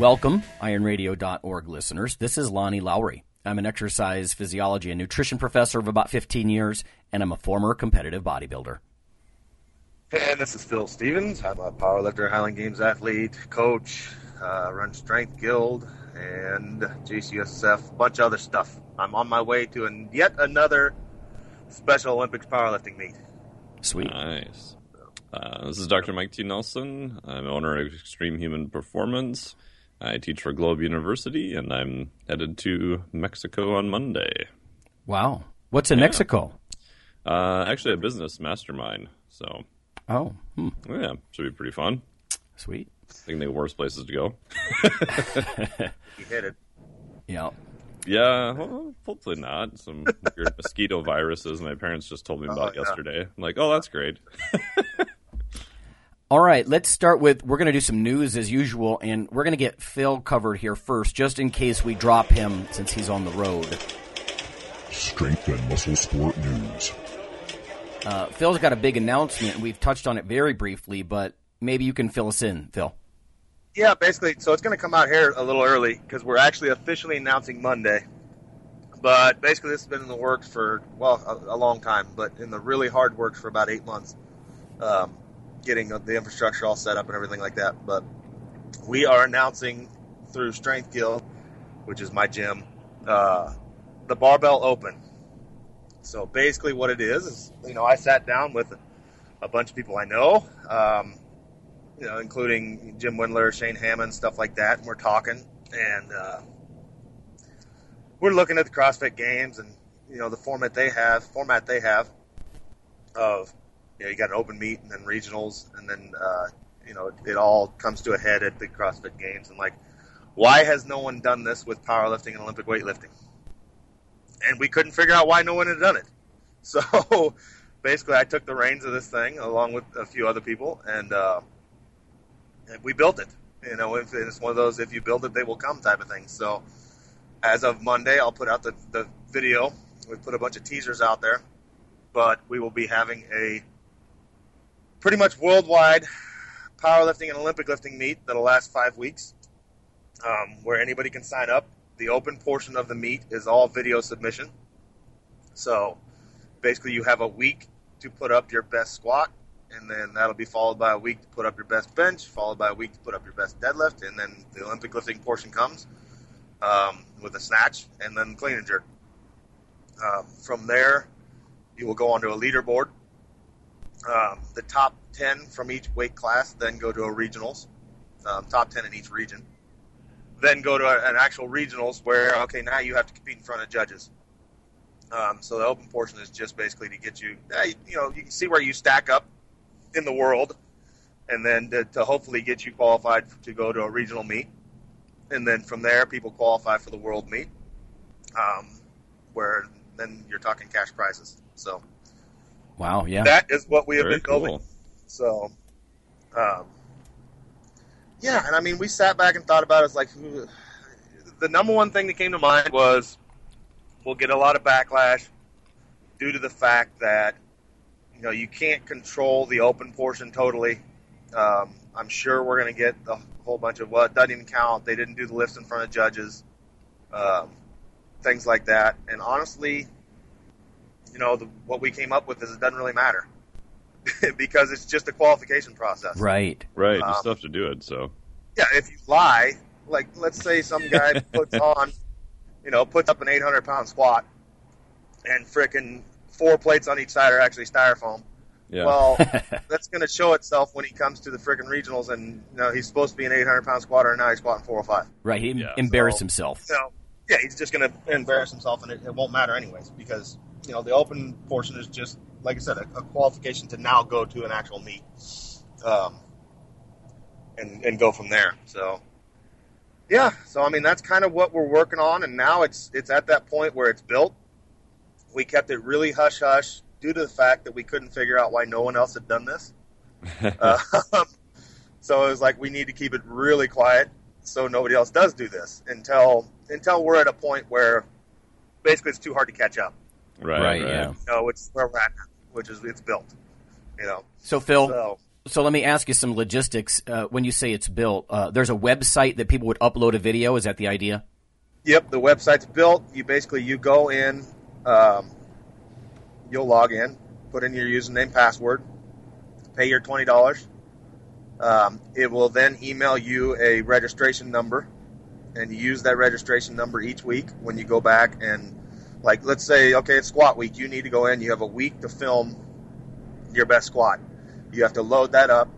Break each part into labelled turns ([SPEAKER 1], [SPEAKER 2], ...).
[SPEAKER 1] Welcome, ironradio.org listeners. This is Lonnie Lowery. I'm an exercise physiology and nutrition professor of about 15 years, and I'm a former competitive bodybuilder.
[SPEAKER 2] And this is Phil Stevens. I'm a powerlifter, Highland Games athlete, coach, uh, run Strength Guild, and JCSF, a bunch of other stuff. I'm on my way to an, yet another Special Olympics powerlifting meet.
[SPEAKER 1] Sweet.
[SPEAKER 3] Nice. Uh, this is Dr. Mike T. Nelson. I'm owner of Extreme Human Performance. I teach for Globe University, and I'm headed to Mexico on Monday.
[SPEAKER 1] Wow. What's in
[SPEAKER 3] Yeah.
[SPEAKER 1] Mexico?
[SPEAKER 3] Uh, actually, a business mastermind. So,
[SPEAKER 1] Oh, hmm.
[SPEAKER 3] yeah, should be pretty fun.
[SPEAKER 1] sweet.
[SPEAKER 3] I think the worst places to go.
[SPEAKER 2] You hit it.
[SPEAKER 1] Yeah.
[SPEAKER 3] Yeah, well, hopefully not. Some weird mosquito viruses my parents just told me about
[SPEAKER 2] yeah.
[SPEAKER 3] yesterday. I'm like, oh, that's great.
[SPEAKER 1] All right, let's start with we're going to do some news as usual, and we're going to get Phil covered here first, just in case we drop him since he's on the road.
[SPEAKER 4] Strength and Muscle Sport News.
[SPEAKER 1] Uh, Phil's got a big announcement, we've touched on it very briefly, but maybe you can fill us in, Phil.
[SPEAKER 2] Yeah, basically, so it's going to come out here a little early because we're actually officially announcing Monday. But basically, this has been in the works for, well, a, a long time, but in the really hard work for about eight months, um, getting the infrastructure all set up and everything like that. But we are announcing through Strength Guild, which is my gym, uh, the Barbell Open. So basically, what it is is, you know, I sat down with a bunch of people I know. Um, you know, including Jim Wendler, Shane Hammond, stuff like that. And we're talking, and uh, we're looking at the CrossFit Games and you know the format they have, format they have of you know you got an open meet and then regionals, and then uh, you know it all comes to a head at the CrossFit Games. And like, why has no one done this with powerlifting and Olympic weightlifting? And we couldn't figure out why no one had done it. So basically, I took the reins of this thing along with a few other people, and uh, we built it. You know, if it's one of those if you build it, they will come type of thing. So as of Monday, I'll put out the, the video. We put a bunch of teasers out there, but we will be having a pretty much worldwide powerlifting and Olympic lifting meet that'll last five weeks, um, where anybody can sign up. The open portion of the meet is all video submission. So basically, you have a week to put up your best squat, and then that'll be followed by a week to put up your best bench, followed by a week to put up your best deadlift, and then the Olympic lifting portion comes um, with a snatch and then clean and jerk. Um, from there, you will go onto a leaderboard. Um, the top 10 from each weight class then go to a regionals, um, top 10 in each region. Then go to a, an actual regionals where, okay, now you have to compete in front of judges. Um, so the open portion is just basically to get you, you know, you can see where you stack up in the world, and then to, to hopefully get you qualified to go to a regional meet. And then from there, people qualify for the world meet, um, where then you're talking cash prizes. So
[SPEAKER 1] Wow, yeah.
[SPEAKER 2] that is what we have
[SPEAKER 3] Very
[SPEAKER 2] been building.
[SPEAKER 3] cool.
[SPEAKER 2] So, um, yeah, and I mean, we sat back and thought about it. It's like who- the number one thing that came to mind was we'll get a lot of backlash due to the fact that you know you can't control the open portion totally. Um, I'm sure we're going to get a whole bunch of well, it doesn't even count. They didn't do the lifts in front of judges, um, things like that. And honestly, you know, the, what we came up with is it doesn't really matter because it's just a qualification process.
[SPEAKER 1] Right.
[SPEAKER 3] Right, you
[SPEAKER 2] Um,
[SPEAKER 3] still have to do it, so.
[SPEAKER 2] Yeah, if you lie, like let's say some guy puts on, you know, puts up an 800 pound squat, and frickin' four plates on each side are actually styrofoam.
[SPEAKER 3] Yeah.
[SPEAKER 2] Well, that's going to show itself when he comes to the frickin' regionals, and you know he's supposed to be an 800 pound squatter, and now he's squatting 405.
[SPEAKER 1] Right. He
[SPEAKER 3] Yeah,
[SPEAKER 1] embarrassed
[SPEAKER 2] so-
[SPEAKER 1] himself.
[SPEAKER 2] So yeah, he's just going to embarrass himself, and it, it won't matter anyways because you know the open portion is just like I said, a, a qualification to now go to an actual meet. Um, and and go from there. So yeah, so I mean that's kind of what we're working on, and now it's it's at that point where it's built. We kept it really hush hush due to the fact that we couldn't figure out why no one else had done this. uh, so it was like we need to keep it really quiet so nobody else does do this until until we're at a point where basically it's too hard to catch up.
[SPEAKER 3] Right,
[SPEAKER 1] Right,
[SPEAKER 3] right.
[SPEAKER 1] yeah.
[SPEAKER 2] You know, which is where we're at now, which is it's built. You know,
[SPEAKER 1] So Phil,
[SPEAKER 2] so
[SPEAKER 1] so let me ask you some logistics. Uh, when you say it's built, uh, there's a website that people would upload a video. Is that the idea?
[SPEAKER 2] Yep, the website's built. You basically you go in, um, you'll log in, put in your username, password, pay your twenty dollars. Um, it will then email you a registration number, and you use that registration number each week when you go back and, like, let's say, okay, it's squat week. You need to go in. You have a week to film your best squat. You have to load that up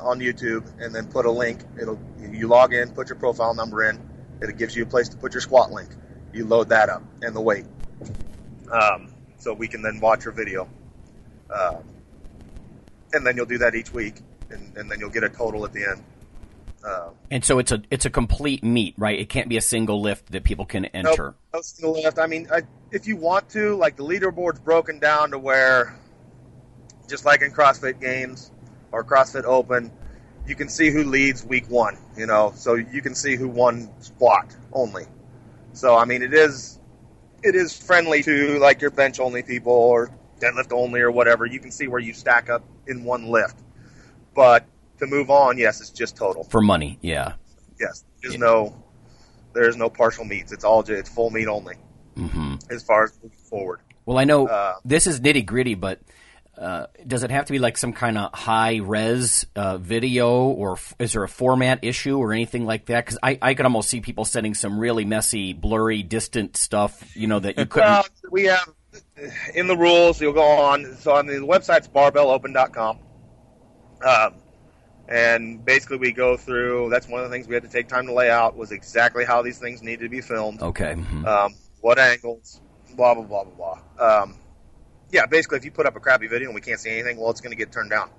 [SPEAKER 2] on YouTube and then put a link. It'll you log in, put your profile number in. It gives you a place to put your squat link. You load that up and the weight, um, so we can then watch your video. Um, and then you'll do that each week, and, and then you'll get a total at the end. Um,
[SPEAKER 1] And so it's a it's a complete meet, right? It can't be a single lift that people can enter.
[SPEAKER 2] Nope, no single lift. I mean, I, if you want to, like the leaderboard's broken down to where, just like in CrossFit Games or CrossFit Open, you can see who leads week one. You know, so you can see who won squat only. So I mean, it is it is friendly to like your bench only people or deadlift only or whatever. You can see where you stack up in one lift. But to move on, yes, it's just total.
[SPEAKER 1] For money, yeah.
[SPEAKER 2] Yes, there's no there's no partial meets. It's all it's full meet only
[SPEAKER 1] hmm
[SPEAKER 2] as far as moving forward.
[SPEAKER 1] Well, I know
[SPEAKER 2] Uh,
[SPEAKER 1] this is nitty gritty, but uh, does it have to be like some kind of high res uh, video, or f- is there a format issue or anything like that? Because I, I could almost see people sending some really messy, blurry, distant stuff. You know that you couldn't.
[SPEAKER 2] Well, we have in the rules. You'll go on. So on the website's barbellopen.com. Um, and basically, we go through. That's one of the things we had to take time to lay out was exactly how these things needed to be filmed.
[SPEAKER 1] okay. mhm.
[SPEAKER 2] um, what angles, blah blah blah blah blah. Um, yeah, basically, if you put up a crappy video and we can't see anything, well, it's going to get turned down.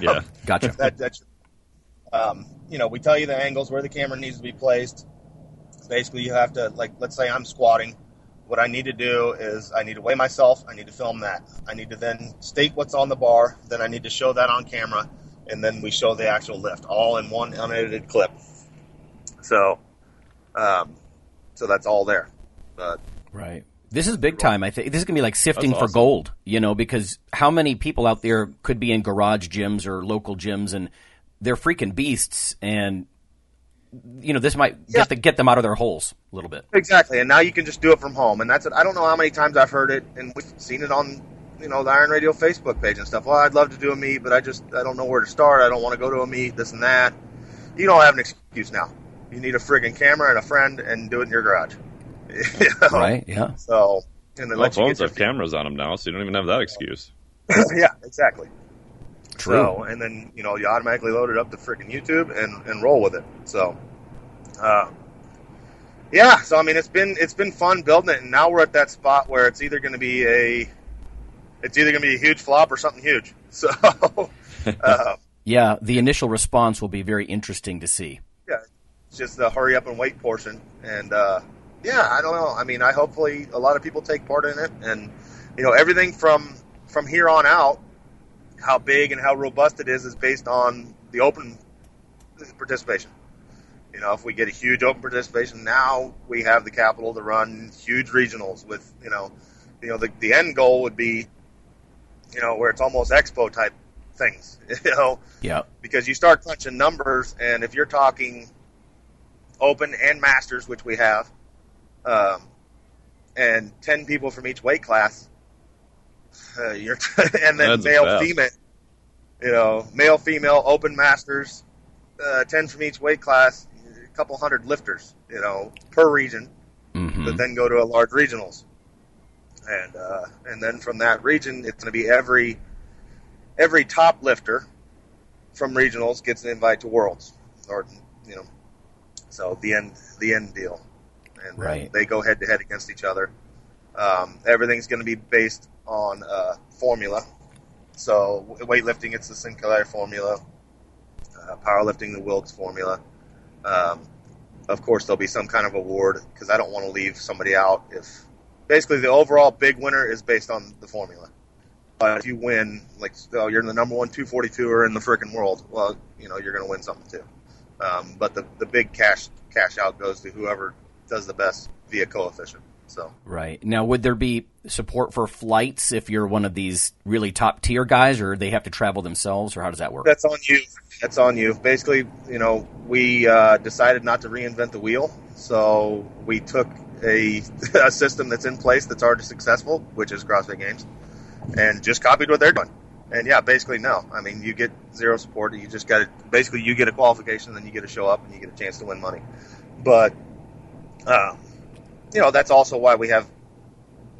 [SPEAKER 3] Yeah.
[SPEAKER 1] Gotcha.
[SPEAKER 2] that, that's, um, you know, we tell you the angles where the camera needs to be placed. Basically, you have to like, let's say I'm squatting. What I need to do is I need to weigh myself. I need to film that. I need to then state what's on the bar. Then I need to show that on camera, and then we show the actual lift, all in one unedited clip. So, um, so that's all there. But
[SPEAKER 1] Right. This is big time. I think this is gonna be like sifting
[SPEAKER 3] That's
[SPEAKER 1] for gold. You know, because how many people out there could be in garage gyms or local gyms, and they're freaking beasts, and you know this might
[SPEAKER 2] Yeah.
[SPEAKER 1] get the, get them out of their holes a little bit.
[SPEAKER 2] Exactly, and now you can just do it from home, and that's it. I don't know how many times I've heard it, and we've seen it on, you know, the Iron Radio Facebook page and stuff. Well, I'd love to do a meet, but I just I don't know where to start. I don't want to go to a meet, this and that. You don't have an excuse now. You need a friggin' camera and a friend, and do it in your garage. You know?
[SPEAKER 1] Right? Yeah.
[SPEAKER 2] So, and then
[SPEAKER 3] Well,
[SPEAKER 2] let
[SPEAKER 3] phones
[SPEAKER 2] get
[SPEAKER 3] have cameras on them now, so you don't even have that excuse.
[SPEAKER 2] yeah, exactly.
[SPEAKER 1] True.
[SPEAKER 2] So, and then you know you automatically load it up to freaking YouTube and, and roll with it. So, uh, yeah. So I mean, it's been it's been fun building it, and now we're at that spot where it's either going to be a it's either going to be a huge flop or something huge. So, uh,
[SPEAKER 1] Yeah, the initial response will be very interesting to see.
[SPEAKER 2] yeah, it's just the hurry up and wait portion, and uh, yeah, I don't know. I mean, I hopefully a lot of people take part in it, and you know, everything from from here on out, how big and how robust it is is based on the open participation. You know, if we get a huge open participation, now we have the capital to run huge regionals with you know, you know, the the end goal would be, you know, where it's almost expo type things. You know,
[SPEAKER 1] Yeah.
[SPEAKER 2] because you start crunching numbers, and if you're talking open and masters, which we have, um, and ten people from each weight class, uh, you're and then
[SPEAKER 3] That's
[SPEAKER 2] male, female, you know, male, female, open masters, uh, ten from each weight class, a couple hundred lifters, you know, per region,
[SPEAKER 1] hmm
[SPEAKER 2] that then go to a large regionals, and uh, and then from that region, it's going to be every every top lifter from regionals gets an invite to worlds, or you know, so the end the end deal, and
[SPEAKER 1] Right.
[SPEAKER 2] they go head to head against each other. Um, everything's going to be based on uh, formula. So weightlifting, it's the Sinclair formula. uh, powerlifting the Wilks formula. Um, of course, there'll be some kind of award because I don't want to leave somebody out. If basically the overall big winner is based on the formula. But if you win, like oh, you're in the number one 242er in the freaking world, well, you know you're going to win something too. Um, but the the big cash cash out goes to whoever does the best via coefficient. So
[SPEAKER 1] Right. Now, would there be support for flights if you're one of these really top tier guys, or they have to travel themselves, or how does that work?
[SPEAKER 2] that's on you. That's on you. Basically, you know, we uh, decided not to reinvent the wheel, so we took a, a system that's in place that's already successful, which is CrossFit Games, and just copied what they're doing. And yeah, basically, no. I mean, you get zero support. You just got to basically you get a qualification, then you get to show up and you get a chance to win money. But um, you know, that's also why we have,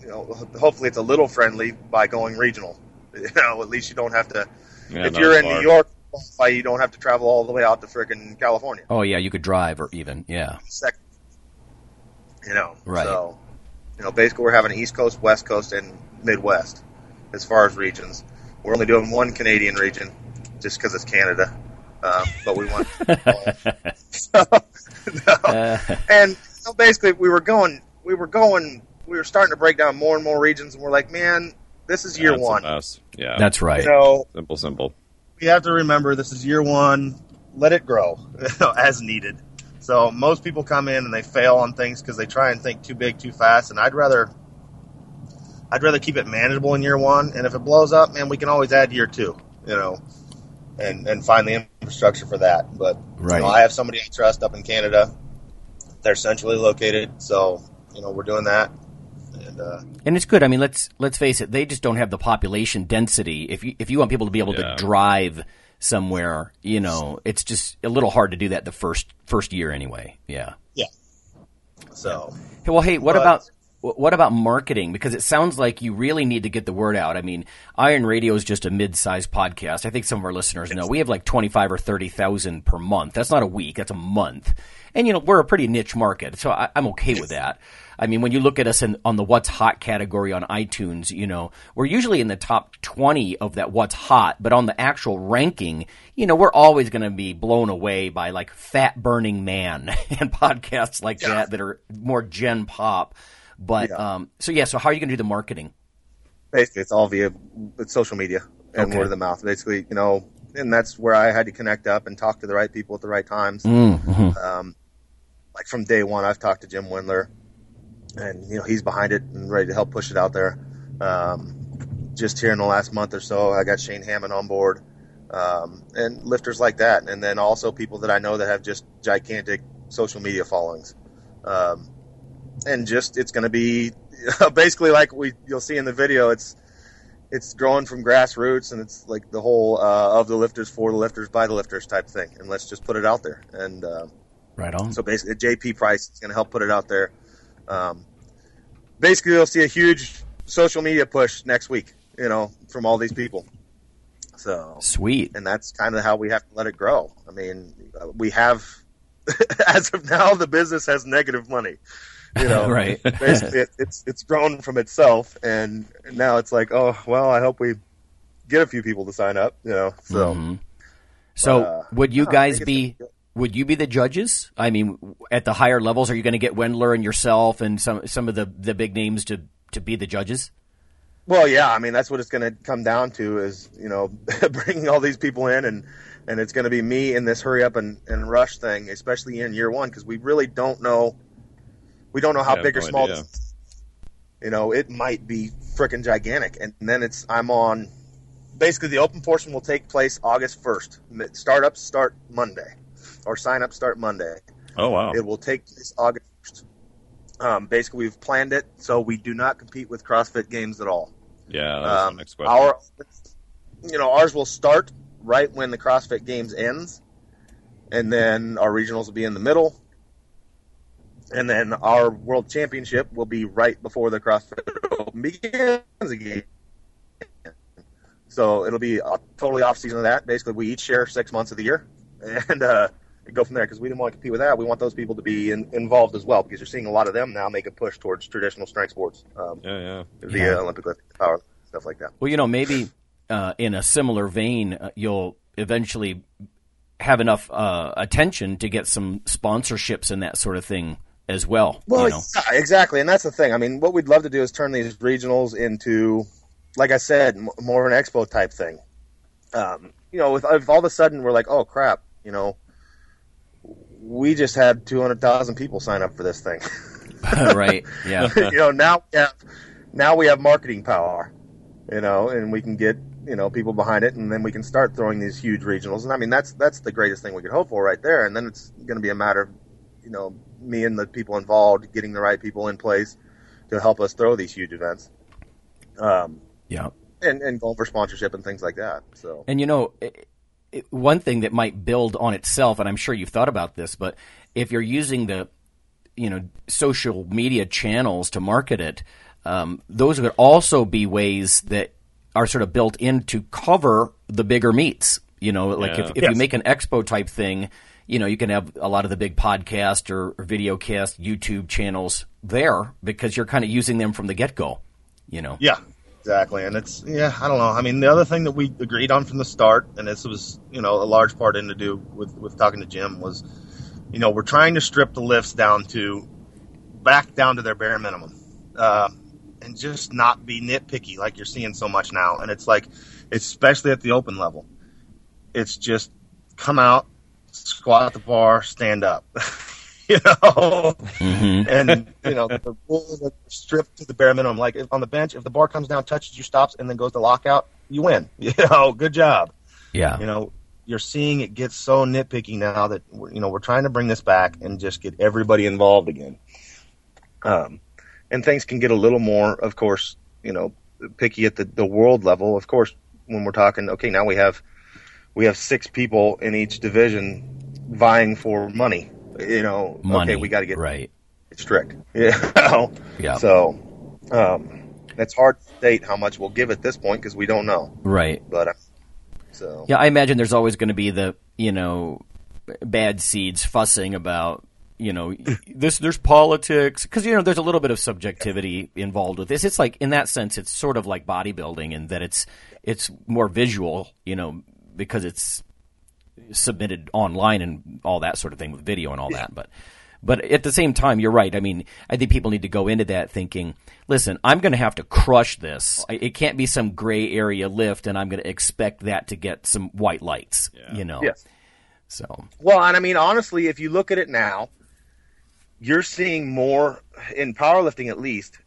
[SPEAKER 2] you know, hopefully it's a little friendly by going regional. You know, at least you don't have to.
[SPEAKER 3] Yeah,
[SPEAKER 2] if you're in
[SPEAKER 3] far.
[SPEAKER 2] New York, qualify, you don't have to travel all the way out to frickin' California.
[SPEAKER 1] Oh yeah, you could drive, or even yeah.
[SPEAKER 2] Second, you know,
[SPEAKER 1] Right.
[SPEAKER 2] So, you know, basically we're having East Coast, West Coast, and Midwest as far as regions. We're only doing one Canadian region just because it's Canada, uh, but we want. so, no. and so basically we were going, we were going, we were starting to break down more and more regions, and we're like, man, this is year
[SPEAKER 3] That's the
[SPEAKER 2] one.
[SPEAKER 3] best. Yeah,
[SPEAKER 1] That's right.
[SPEAKER 2] So
[SPEAKER 3] simple, simple.
[SPEAKER 2] we have to remember this is year one. Let it grow as needed. So most people come in and they fail on things because they try and think too big, too fast. And I'd rather, I'd rather keep it manageable in year one. And if it blows up, man, we can always add year two. You know, and and find the infrastructure for that. But
[SPEAKER 1] Right.
[SPEAKER 2] you know, I have somebody I trust up in Canada. They're centrally located, so you know we're doing that. And uh,
[SPEAKER 1] And it's good. I mean, let's let's face it. They just don't have the population density. If you if you want people to be able
[SPEAKER 3] Yeah.
[SPEAKER 1] to drive somewhere, you know, it's just a little hard to do that the first first year anyway. Yeah.
[SPEAKER 2] yeah, so
[SPEAKER 1] Hey, Well, hey, what
[SPEAKER 2] But-
[SPEAKER 1] about what about marketing? Because it sounds like you really need to get the word out. I mean, Iron Radio is just a mid-sized podcast. I think some of our listeners know we have like twenty-five or thirty thousand per month. That's not a week; that's a month. And you know, we're a pretty niche market, so I, I'm okay with that. I mean, when you look at us in, on the What's Hot category on iTunes, you know, we're usually in the top 20 of that What's Hot, but on the actual ranking, you know, we're always going to be blown away by like Fat Burning Man and podcasts like that that are more gen pop. But, um, so yeah, so how are you going to do the marketing?
[SPEAKER 2] basically it's all via it's social media and
[SPEAKER 1] Okay.
[SPEAKER 2] word of the mouth. Basically, you know, and that's where I had to connect up and talk to the right people at the right times.
[SPEAKER 1] Mm-hmm.
[SPEAKER 2] Um, like from day one, I've talked to Jim Wendler, and you know he's behind it and ready to help push it out there. Um, just here in the last month or so, I got Shane Hammond on board, um, and lifters like that, and then also people that I know that have just gigantic social media followings. Um, and just it's going to be basically like we you'll see in the video. It's it's growing from grassroots, and it's like the whole uh, of the lifters for the lifters by the lifters type thing. And let's just put it out there. And uh,
[SPEAKER 1] Right on.
[SPEAKER 2] so basically, JP Price is going to help put it out there. Um, basically, you'll see a huge social media push next week. You know, from all these people. So
[SPEAKER 1] Sweet.
[SPEAKER 2] and that's kind of how we have to let it grow. I mean, uh, we have, as of now, the business has negative money. You know,
[SPEAKER 1] Right.
[SPEAKER 2] basically, it, it's it's grown from itself, and now it's like, oh well, I hope we get a few people to sign up. You know, so
[SPEAKER 1] Mhm. So
[SPEAKER 2] uh,
[SPEAKER 1] would you guys be?
[SPEAKER 2] gonna
[SPEAKER 1] Would you be the judges? I mean, at the higher levels, are you going to get Wendler and yourself and some some of the the big names to to be the judges?
[SPEAKER 2] Well, yeah, I mean that's what it's going to come down to is you know bringing all these people in and and it's going to be me in this hurry up and, and rush thing, especially in year one because we really don't know we don't know how
[SPEAKER 3] Yeah,
[SPEAKER 2] big or small.
[SPEAKER 3] idea.
[SPEAKER 2] this is. You know, it might be freaking gigantic, and then it's I'm on. Basically, the open portion will take place August first. Startups start Monday, or sign up start Monday.
[SPEAKER 3] Oh wow.
[SPEAKER 2] It will take place August Um, basically, we've planned it so we do not compete with CrossFit Games at all.
[SPEAKER 3] Yeah, that was my
[SPEAKER 2] Um,
[SPEAKER 3] next question.
[SPEAKER 2] our, you know, ours will start right when the CrossFit Games ends, and then our regionals will be in the middle, and then our World Championship will be right before the CrossFit Open begins again. So it'll be totally off season of that. Basically, we each share six months of the year, and uh, go from there because we didn't want to compete with that. We want those people to be in, involved as well because you're seeing a lot of them now make a push towards traditional strength sports, um,
[SPEAKER 3] yeah, yeah.
[SPEAKER 2] via Olympic lifting, power, stuff like that.
[SPEAKER 1] Well, you know, maybe uh, in a similar vein, uh, you'll eventually have enough uh, attention to get some sponsorships and that sort of thing as well.
[SPEAKER 2] Well,
[SPEAKER 1] you know?
[SPEAKER 2] yeah, exactly, and that's the thing. I mean, what we'd love to do is turn these regionals into, like I said, m- more of an expo type thing. Um, you know, with if all of a sudden we're like, oh crap, you know, we just had two hundred thousand people sign up for this thing.
[SPEAKER 1] right? Yeah.
[SPEAKER 2] you know, now we have now we have marketing power. You know, and we can get you know people behind it, and then we can start throwing these huge regionals. And I mean, that's that's the greatest thing we could hope for right there. And then it's going to be a matter of you know me and the people involved getting the right people in place to help us throw these huge events. Um,
[SPEAKER 1] Yeah.
[SPEAKER 2] and and going for sponsorship and things like that. So
[SPEAKER 1] And you know, it, one thing that might build on itself, and I'm sure you've thought about this, but if you're using the, you know, social media channels to market it, um, those would also be ways that are sort of built in to cover the bigger meets. You know, like if, if you make an expo type thing, you know, you can have a lot of the big podcast or, or video cast YouTube channels there because you're kind of using them from the get go. You know,
[SPEAKER 2] Yeah, exactly. And it's yeah, I don't know. I mean, the other thing that we agreed on from the start, and this was you know a large part in to do with with talking to Jim was, you know, we're trying to strip the lifts down to back down to their bare minimum, uh, and just not be nitpicky like you're seeing so much now. And it's like, especially at the open level, it's just come out, squat at the bar, stand up. You know, and you know the rules are stripped to the bare minimum. Like if on the bench, if the bar comes down, touches you, stops, and then goes to lockout, you win. You know, good job.
[SPEAKER 1] yeah,
[SPEAKER 2] You know, you're seeing it get so nitpicky now that we're, you know we're trying to bring this back and just get everybody involved again. Um, and things can get a little more, of course, you know, picky at the, the world level. Of course, when we're talking, okay, now we have we have six people in each division vying for money. You know,
[SPEAKER 1] money.
[SPEAKER 2] okay, we got to get
[SPEAKER 1] right.
[SPEAKER 2] strict. Yeah.
[SPEAKER 1] Yeah.
[SPEAKER 2] So, um, it's hard to state how much we'll give at this point because we don't know.
[SPEAKER 1] Right.
[SPEAKER 2] But uh, so
[SPEAKER 1] Yeah, I imagine there's always going to be the you know bad seeds fussing about you know this. There's politics because you know there's a little bit of subjectivity involved with this. It's like in that sense, it's sort of like bodybuilding in that it's it's more visual, you know, because it's submitted online and all that sort of thing with video and all that. But but at the same time, you're right. I mean, I think people need to go into that thinking, listen, I'm going to have to crush this. It can't be some gray area lift, and I'm going to expect that to get some white lights. You know.
[SPEAKER 2] Yes.
[SPEAKER 1] So
[SPEAKER 2] Well, and I mean, honestly, if you look at it now, you're seeing more in powerlifting, at least.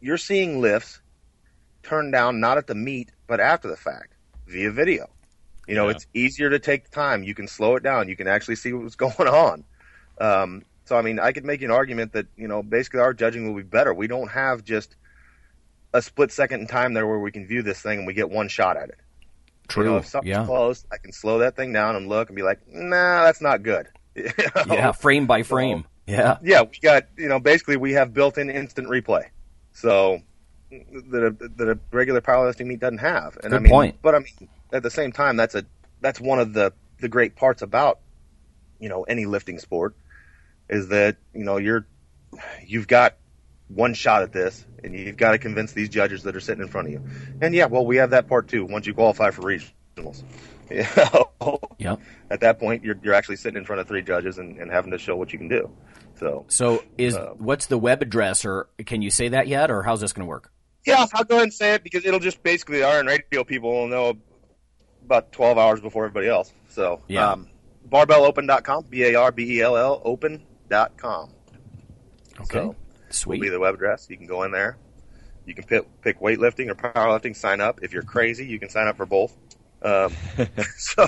[SPEAKER 2] You're seeing lifts turned down not at the meet, but after the fact via video. You know,
[SPEAKER 3] Yeah.
[SPEAKER 2] it's easier to take time. You can slow it down. You can actually see what's going on. Um, so, I mean, I could make an argument that you know, basically, our judging will be better. We don't have just a split second in time there where we can view this thing and we get one shot at it.
[SPEAKER 1] true.
[SPEAKER 2] You know, if something's
[SPEAKER 1] yeah.
[SPEAKER 2] close, I can slow that thing down and look and be like, nah, that's not good. You know?
[SPEAKER 1] Yeah. Frame by frame. Yeah.
[SPEAKER 2] Yeah, we got, you know, basically we have built in instant replay. So that a, that a regular powerlifting meet doesn't have. And I
[SPEAKER 1] Good
[SPEAKER 2] mean,
[SPEAKER 1] point.
[SPEAKER 2] but I mean, at the same time, that's a, that's one of the, the great parts about, you know, any lifting sport is that, you know, you're, you've got one shot at this and you've got to convince these judges that are sitting in front of you. And yeah, well, we have that part too once you qualify for regionals. You know?
[SPEAKER 1] Yep.
[SPEAKER 2] At that point, you're, you're actually sitting in front of three judges and, and having to show what you can do. So,
[SPEAKER 1] So is
[SPEAKER 2] Uh,
[SPEAKER 1] what's the web address, or can you say that yet, or how's this going to work?
[SPEAKER 2] Yeah, I'll go ahead and say it because it'll just basically, the Iron Radio people will know about 12 hours before everybody else. So,
[SPEAKER 1] Yeah.
[SPEAKER 2] um, barbellopen.com, B A R B E L L open.com.
[SPEAKER 1] Okay.
[SPEAKER 2] So, will
[SPEAKER 1] Sweet.
[SPEAKER 2] be the web address. You can go in there. You can pick, pick weightlifting or powerlifting, sign up. If you're crazy, you can sign up for both. Um, so,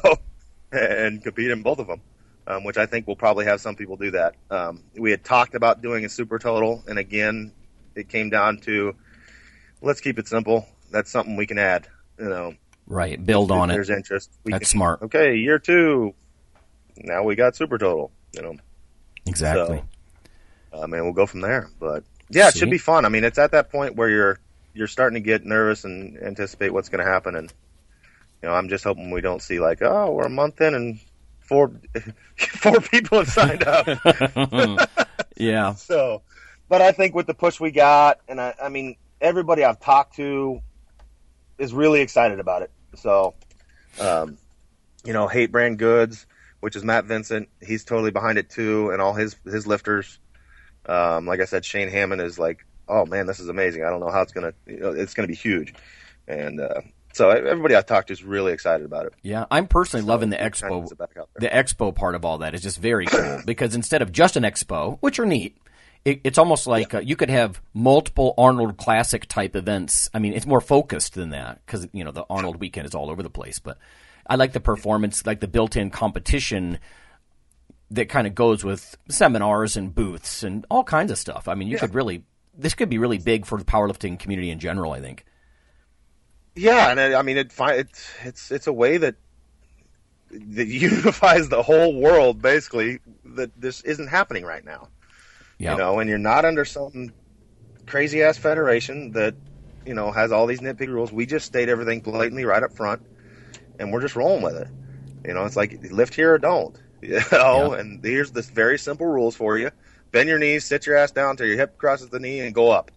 [SPEAKER 2] and compete in both of them, um, which I think we'll probably have some people do that. Um, we had talked about doing a super total, and again, it came down to let's keep it simple. That's something we can add. You know,
[SPEAKER 1] Right. Build
[SPEAKER 2] if
[SPEAKER 1] on it.
[SPEAKER 2] there's interest.
[SPEAKER 1] That's
[SPEAKER 2] can-
[SPEAKER 1] smart.
[SPEAKER 2] Okay, year two. Now we got super total. You know,
[SPEAKER 1] Exactly.
[SPEAKER 2] um, and we'll go from there. But yeah, it should be fun. I mean, it's at that point where you're you're starting to get nervous and anticipate what's going to happen, and you know, I'm just hoping we don't see like, oh, we're a month in and four four people have signed up.
[SPEAKER 1] yeah.
[SPEAKER 2] so, but I think with the push we got, and I, I mean, everybody I've talked to is really excited about it. So, um, you know, hate brand goods. which is Matt Vincent. He's totally behind it too, and all his his lifters. Um, like I said, Shane Hammond is like, oh man, this is amazing. I don't know how it's gonna, you know, it's gonna be huge, and uh, so everybody I talked to is really excited about it.
[SPEAKER 1] Yeah, I'm personally loving the expo. The expo part of all that is just very cool because instead of just an expo, which are neat, it, it's almost like uh, you could have multiple Arnold Classic type events. I mean, it's more focused than that because you know the Arnold weekend is all over the place. But I like the performance, like the built-in competition that kind of goes with seminars and booths and all kinds of stuff. I mean, you yeah. could really this could be really big for the powerlifting community in general. I think.
[SPEAKER 2] Yeah, and it, I mean, it, it's it's it's a way that that unifies the whole world. Basically, that this isn't happening right now. Yep. You know, and you're not under some crazy ass federation that you know has all these nitpicky rules. We just state everything blatantly right up front, and we're just rolling with it. You know, it's like lift here or don't. You know, yep. and here's this very simple rules for you: bend your knees, sit your ass down till your hip crosses the knee, and go up.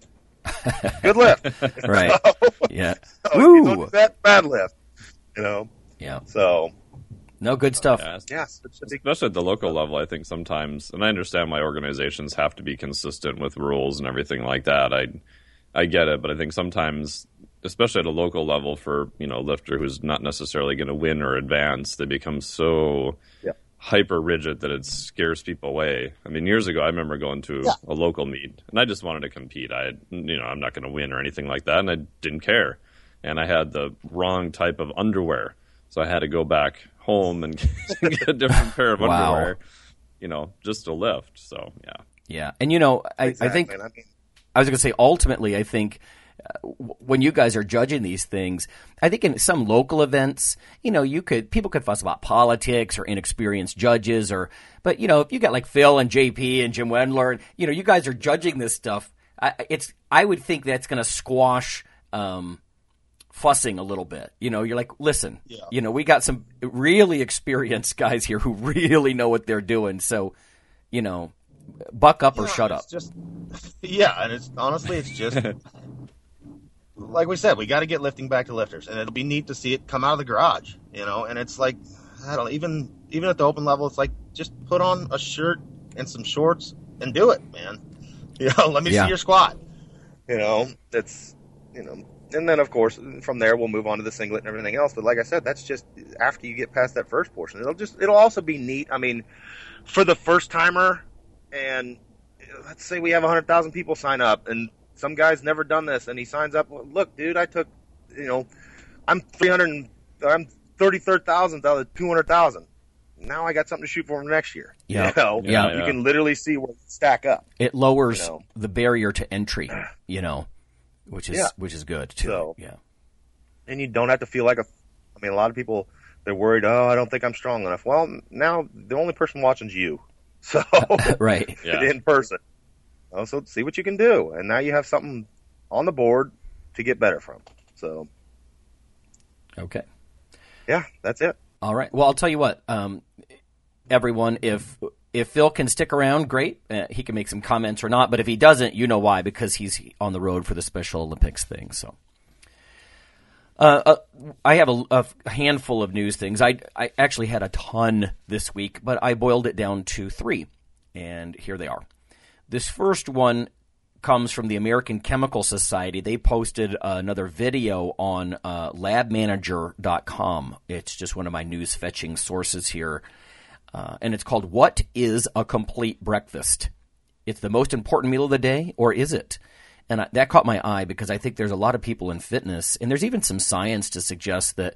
[SPEAKER 2] Good lift.
[SPEAKER 1] right. So, yeah.
[SPEAKER 2] So Woo. that bad lift. You know.
[SPEAKER 1] Yeah.
[SPEAKER 2] So.
[SPEAKER 1] No good stuff.
[SPEAKER 3] Yeah, yes, especially at the local level. I think sometimes, and I understand why organizations have to be consistent with rules and everything like that. I, I get it, but I think sometimes, especially at a local level, for you know, a lifter who's not necessarily going to win or advance, they become so
[SPEAKER 2] yeah
[SPEAKER 3] hyper rigid that it scares people away. I mean, years ago, I remember going to yeah. a local meet and I just wanted to compete. I, you know, I'm not going to win or anything like that, and I didn't care. And I had the wrong type of underwear, so I had to go back home and get a different pair of wow. underwear. You know, just a lift. So yeah,
[SPEAKER 1] yeah. And you know, I, exactly. I think I, mean, I was going to say ultimately, I think when you guys are judging these things, I think in some local events, you know, you could people could fuss about politics or inexperienced judges or, but you know, if you got like Phil and JP and Jim Wendler, you know, you guys are judging this stuff. I, it's I would think that's going to squash um, fussing a little bit. You know, you're like, listen, yeah. you know, we got some really experienced guys here who really know what they're doing. So, you know, buck up or shut up.
[SPEAKER 2] Just yeah, and it's honestly, it's just like we said, we got to get lifting back to lifters, and it'll be neat to see it come out of the garage, you know. And it's like, I don't even even at the open level, it's like just put on a shirt and some shorts and do it, man. You know, let me yeah. see your squat. You know, it's you know, and then of course from there we'll move on to the singlet and everything else. But like I said, that's just after you get past that first portion. It'll just it'll also be neat. I mean, for the first timer, and let's say we have hundred thousand people sign up, and some guy's never done this, and he signs up. Look, dude, I took, you know, I'm three hundred, I'm thirty third thousand out of two hundred thousand. Now I got something to shoot for next year.
[SPEAKER 1] Yeah,
[SPEAKER 2] you know?
[SPEAKER 1] yeah,
[SPEAKER 2] you yeah. can literally see where it stack up.
[SPEAKER 1] It lowers you know? the barrier to entry. You know, which is yeah. which is good too. So, yeah,
[SPEAKER 2] and you don't have to feel like a. I mean, a lot of people they're worried. Oh, I don't think I'm strong enough. Well, now the only person watching is you. So
[SPEAKER 1] right
[SPEAKER 2] yeah. in person. So see what you can do, and now you have something on the board to get better from. So,
[SPEAKER 1] okay,
[SPEAKER 2] yeah, that's it.
[SPEAKER 1] All right. Well, I'll tell you what, um, everyone, if if Phil can stick around, great. Uh, he can make some comments or not. But if he doesn't, you know why? Because he's on the road for the Special Olympics thing. So. Uh, uh, I have a, a, handful of news things. I, I actually had a ton this week, but I boiled it down to three, and here they are. This first one comes from the American Chemical Society. They posted uh, another video on uh, labmanager.com. It's just one of my news fetching sources here. Uh, and it's called What is a Complete Breakfast? It's the most important meal of the day, or is it? And I, that caught my eye because I think there's a lot of people in fitness, and there's even some science to suggest that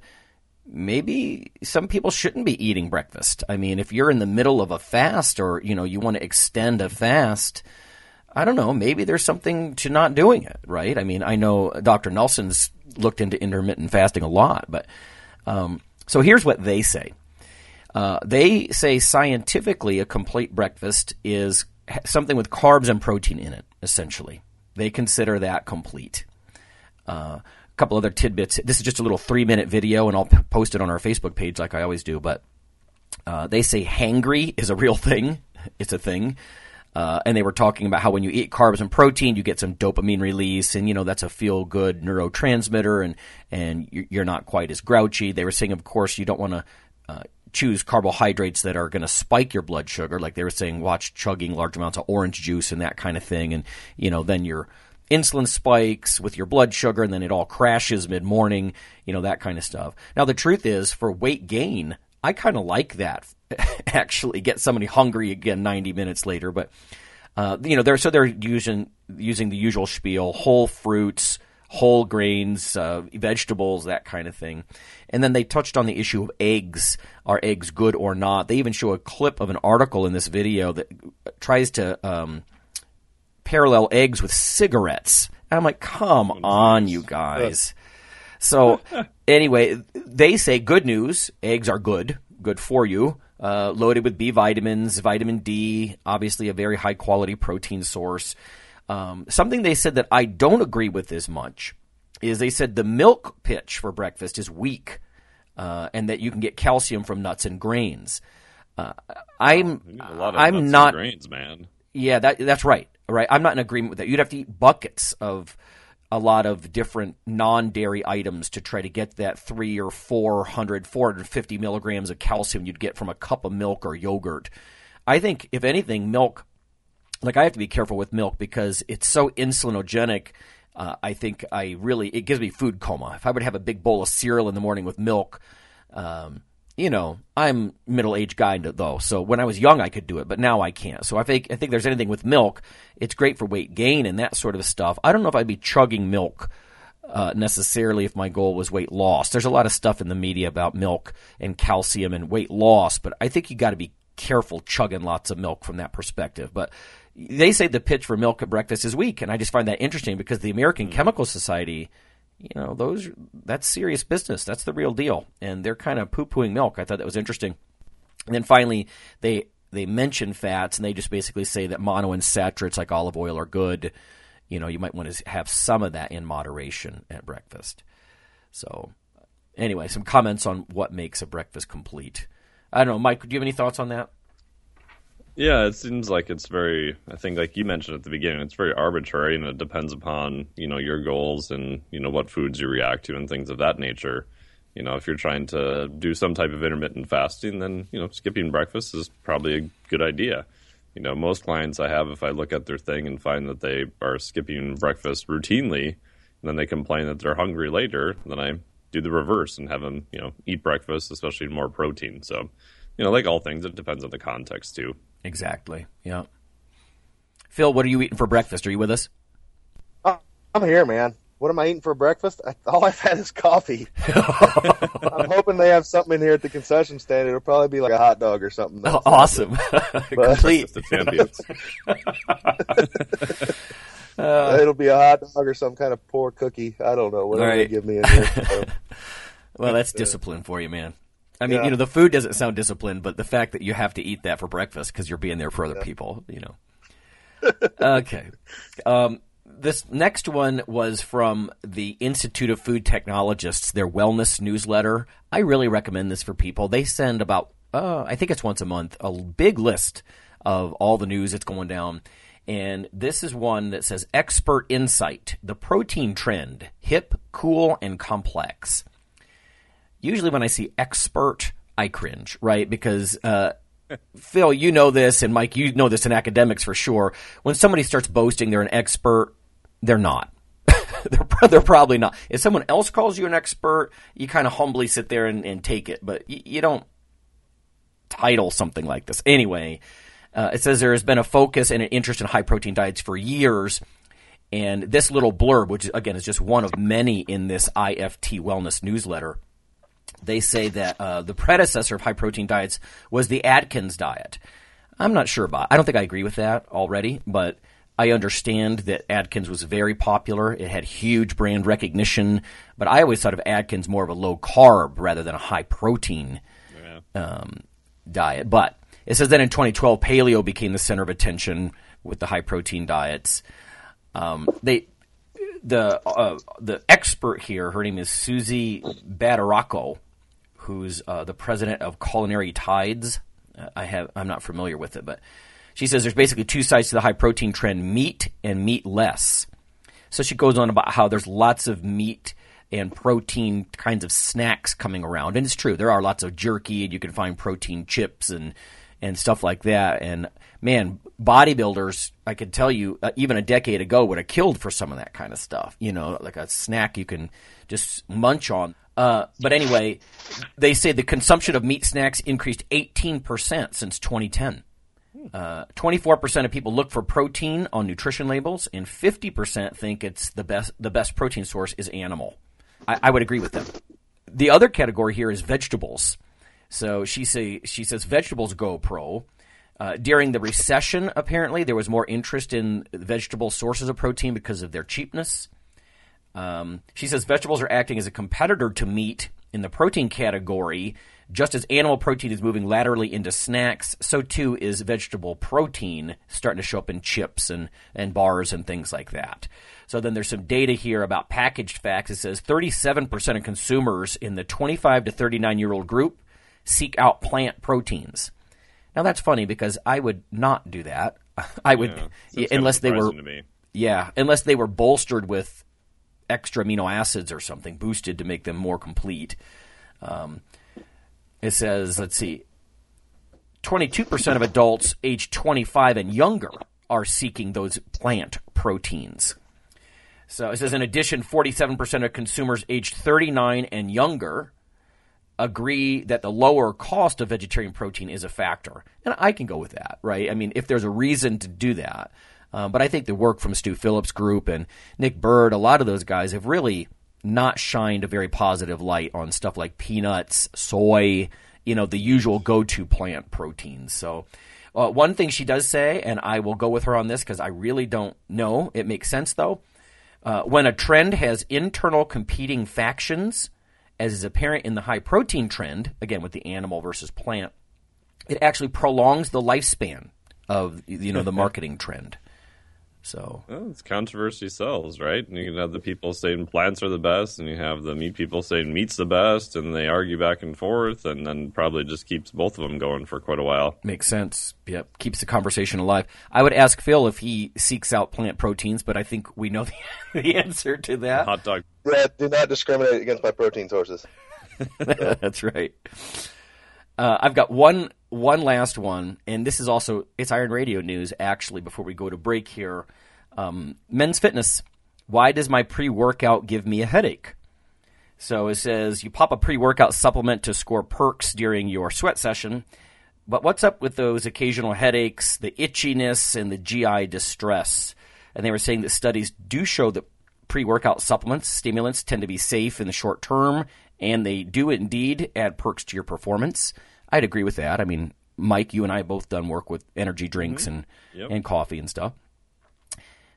[SPEAKER 1] maybe some people shouldn't be eating breakfast. I mean, if you're in the middle of a fast or, you know, you want to extend a fast, I don't know, maybe there's something to not doing it, right? I mean, I know Dr. Nelson's looked into intermittent fasting a lot, but um, so here's what they say. Uh, they say scientifically a complete breakfast is something with carbs and protein in it, essentially. They consider that complete. Uh, a couple other tidbits. This is just a little three minute video, and I'll post it on our Facebook page like I always do. But uh, they say hangry is a real thing. It's a thing. Uh, and they were talking about how when you eat carbs and protein, you get some dopamine release, and you know that's a feel good neurotransmitter, and and you're not quite as grouchy. They were saying, of course, you don't want to uh, choose carbohydrates that are going to spike your blood sugar, like they were saying, watch chugging large amounts of orange juice and that kind of thing, and you know then your insulin spikes with your blood sugar, and then it all crashes mid morning, you know that kind of stuff. Now the truth is, for weight gain, I kind of like that. Actually, get somebody hungry again 90 minutes later, but uh, you know they're so they're using using the usual spiel: whole fruits whole grains, uh, vegetables, that kind of thing. And then they touched on the issue of eggs. Are eggs good or not? They even show a clip of an article in this video that tries to um, parallel eggs with cigarettes. And I'm like, come on, you guys. So, anyway, they say good news eggs are good, good for you. Uh, loaded with B vitamins, vitamin D, obviously a very high quality protein source. Um, something they said that I don't agree with as much is they said the milk pitch for breakfast is weak, uh, and that you can get calcium from nuts and grains. Uh, I'm I'm not
[SPEAKER 3] grains, man.
[SPEAKER 1] Yeah, that that's right. Right, I'm not in agreement with that. You'd have to eat buckets of a lot of different non-dairy items to try to get that three or 400, 450 milligrams of calcium you'd get from a cup of milk or yogurt. I think, if anything, milk like I have to be careful with milk because it's so insulinogenic. Uh, I think I really it gives me food coma. If I would have a big bowl of cereal in the morning with milk, um, you know, I'm middle aged guy though, so when I was young I could do it, but now I can't. So I think I think there's anything with milk, it's great for weight gain and that sort of stuff. I don't know if I'd be chugging milk. Uh, necessarily, if my goal was weight loss, there's a lot of stuff in the media about milk and calcium and weight loss, but I think you got to be careful chugging lots of milk from that perspective. But they say the pitch for milk at breakfast is weak, and I just find that interesting because the American mm-hmm. Chemical Society, you know, those that's serious business. That's the real deal, and they're kind of poo pooing milk. I thought that was interesting. And then finally, they they mention fats, and they just basically say that monounsaturates like olive oil are good. You know, you might want to have some of that in moderation at breakfast. So, anyway, some comments on what makes a breakfast complete. I don't know, Mike. Do you have any thoughts on that?
[SPEAKER 3] Yeah, it seems like it's very. I think, like you mentioned at the beginning, it's very arbitrary, and it depends upon you know your goals and you know what foods you react to and things of that nature. You know, if you're trying to do some type of intermittent fasting, then you know skipping breakfast is probably a good idea. You know, most clients I have, if I look at their thing and find that they are skipping breakfast routinely, and then they complain that they're hungry later, then I do the reverse and have them, you know, eat breakfast, especially more protein. So, you know, like all things, it depends on the context too.
[SPEAKER 1] Exactly. Yeah. Phil, what are you eating for breakfast? Are you with us?
[SPEAKER 2] Oh, I'm here, man. What am I eating for breakfast? all I've had is coffee. I'm hoping they have something in here at the concession stand. It'll probably be like a hot dog or something.
[SPEAKER 1] Oh, awesome. Complete.
[SPEAKER 3] the champions.
[SPEAKER 2] uh, It'll be a hot dog or some kind of poor cookie. I don't know. Whatever right. they give me in here. So.
[SPEAKER 1] well, that's discipline for you, man. I mean, yeah. you know, the food doesn't sound disciplined, but the fact that you have to eat that for breakfast because you're being there for other yeah. people, you know. okay. Um, this next one was from the Institute of Food Technologists, their wellness newsletter. I really recommend this for people. They send about, uh, I think it's once a month, a big list of all the news that's going down. And this is one that says Expert Insight, the protein trend, hip, cool, and complex usually when I see expert, I cringe, right? Because uh, Phil, you know this, and Mike, you know this in academics for sure. When somebody starts boasting they're an expert, they're not. they're, they're, probably not. If someone else calls you an expert, you kind of humbly sit there and, and take it, but you, you, don't title something like this. Anyway, uh, it says there has been a focus and an interest in high protein diets for years. And this little blurb, which again is just one of many in this IFT wellness newsletter, they say that uh, the predecessor of high protein diets was the Atkins diet. I'm not sure about. I don't think I agree with that already, but I understand that Atkins was very popular. It had huge brand recognition, but I always thought of Atkins more of a low carb rather than a high protein yeah. um, diet. But it says that in 2012, paleo became the center of attention with the high protein diets. Um, they the uh, the expert here, her name is Suzy Badaracco, who's uh, the president of Culinary Tides. I have I'm not familiar with it, but she says there's basically two sides to the high protein trend: meat and meat less. So she goes on about how there's lots of meat and protein kinds of snacks coming around. And it's true, there are lots of jerky, and you can find protein chips and and stuff like that. And man, bodybuilders, I can tell you, uh, even a decade ago, would have killed for some of that kind of stuff. You know, like a snack you can just munch on. Uh, but anyway, they say the consumption of meat snacks increased 18% since 2010. Uh, 24% of people look for protein on nutrition labels, and 50% think it's the best. The best protein source is animal. I, I would agree with them. The other category here is vegetables. So she say she says vegetables go pro. Uh, during the recession, apparently there was more interest in vegetable sources of protein because of their cheapness. Um, she says vegetables are acting as a competitor to meat in the protein category. Just as animal protein is moving laterally into snacks, so too is vegetable protein starting to show up in chips and, and bars and things like that. So then there's some data here about packaged facts. It says 37% of consumers in the 25 to 39 year old group seek out plant proteins. Now that's funny because I would not do that. I would
[SPEAKER 3] Yeah,
[SPEAKER 1] unless they were yeah, unless they were bolstered with extra amino acids or something, boosted to make them more complete. Um, it says, let's see, 22% of adults aged 25 and younger are seeking those plant proteins. So it says, in addition, 47% of consumers aged 39 and younger agree that the lower cost of vegetarian protein is a factor. And I can go with that, right? I mean, if there's a reason to do that. Um, but I think the work from Stu Phillips Group and Nick Burd, a lot of those guys have really not shined a very positive light on stuff like peanuts, soy, you know, the usual go to plant proteins. So, uh, one thing she does say, and I will go with her on this because I really don't know, it makes sense though. Uh, when a trend has internal competing factions, as is apparent in the high protein trend, again with the animal versus plant, it actually prolongs the lifespan of you know the marketing trend. So
[SPEAKER 3] Well, it's controversy sells, right? And you can have the people saying plants are the best, and you have the meat people saying meat's the best, and they argue back and forth, and then probably just keeps both of them going for quite a while.
[SPEAKER 1] makes sense. Yep, keeps the conversation alive. I would ask Phil if he seeks out plant proteins, but I think we know the, the answer to that.
[SPEAKER 3] Hot dog.
[SPEAKER 5] Yeah, do not discriminate against my protein sources.
[SPEAKER 1] That's right. Uh, I've got one one last one, and this is also it's Iron Radio news. Actually, before we go to break here, um, men's fitness. Why does my pre workout give me a headache? So it says you pop a pre workout supplement to score perks during your sweat session, but what's up with those occasional headaches, the itchiness, and the GI distress? And they were saying that studies do show that pre workout supplements, stimulants, tend to be safe in the short term, and they do indeed add perks to your performance. I'd agree with that. I mean, Mike, you and I have both done work with energy drinks and,
[SPEAKER 3] Yep.
[SPEAKER 1] and coffee and stuff.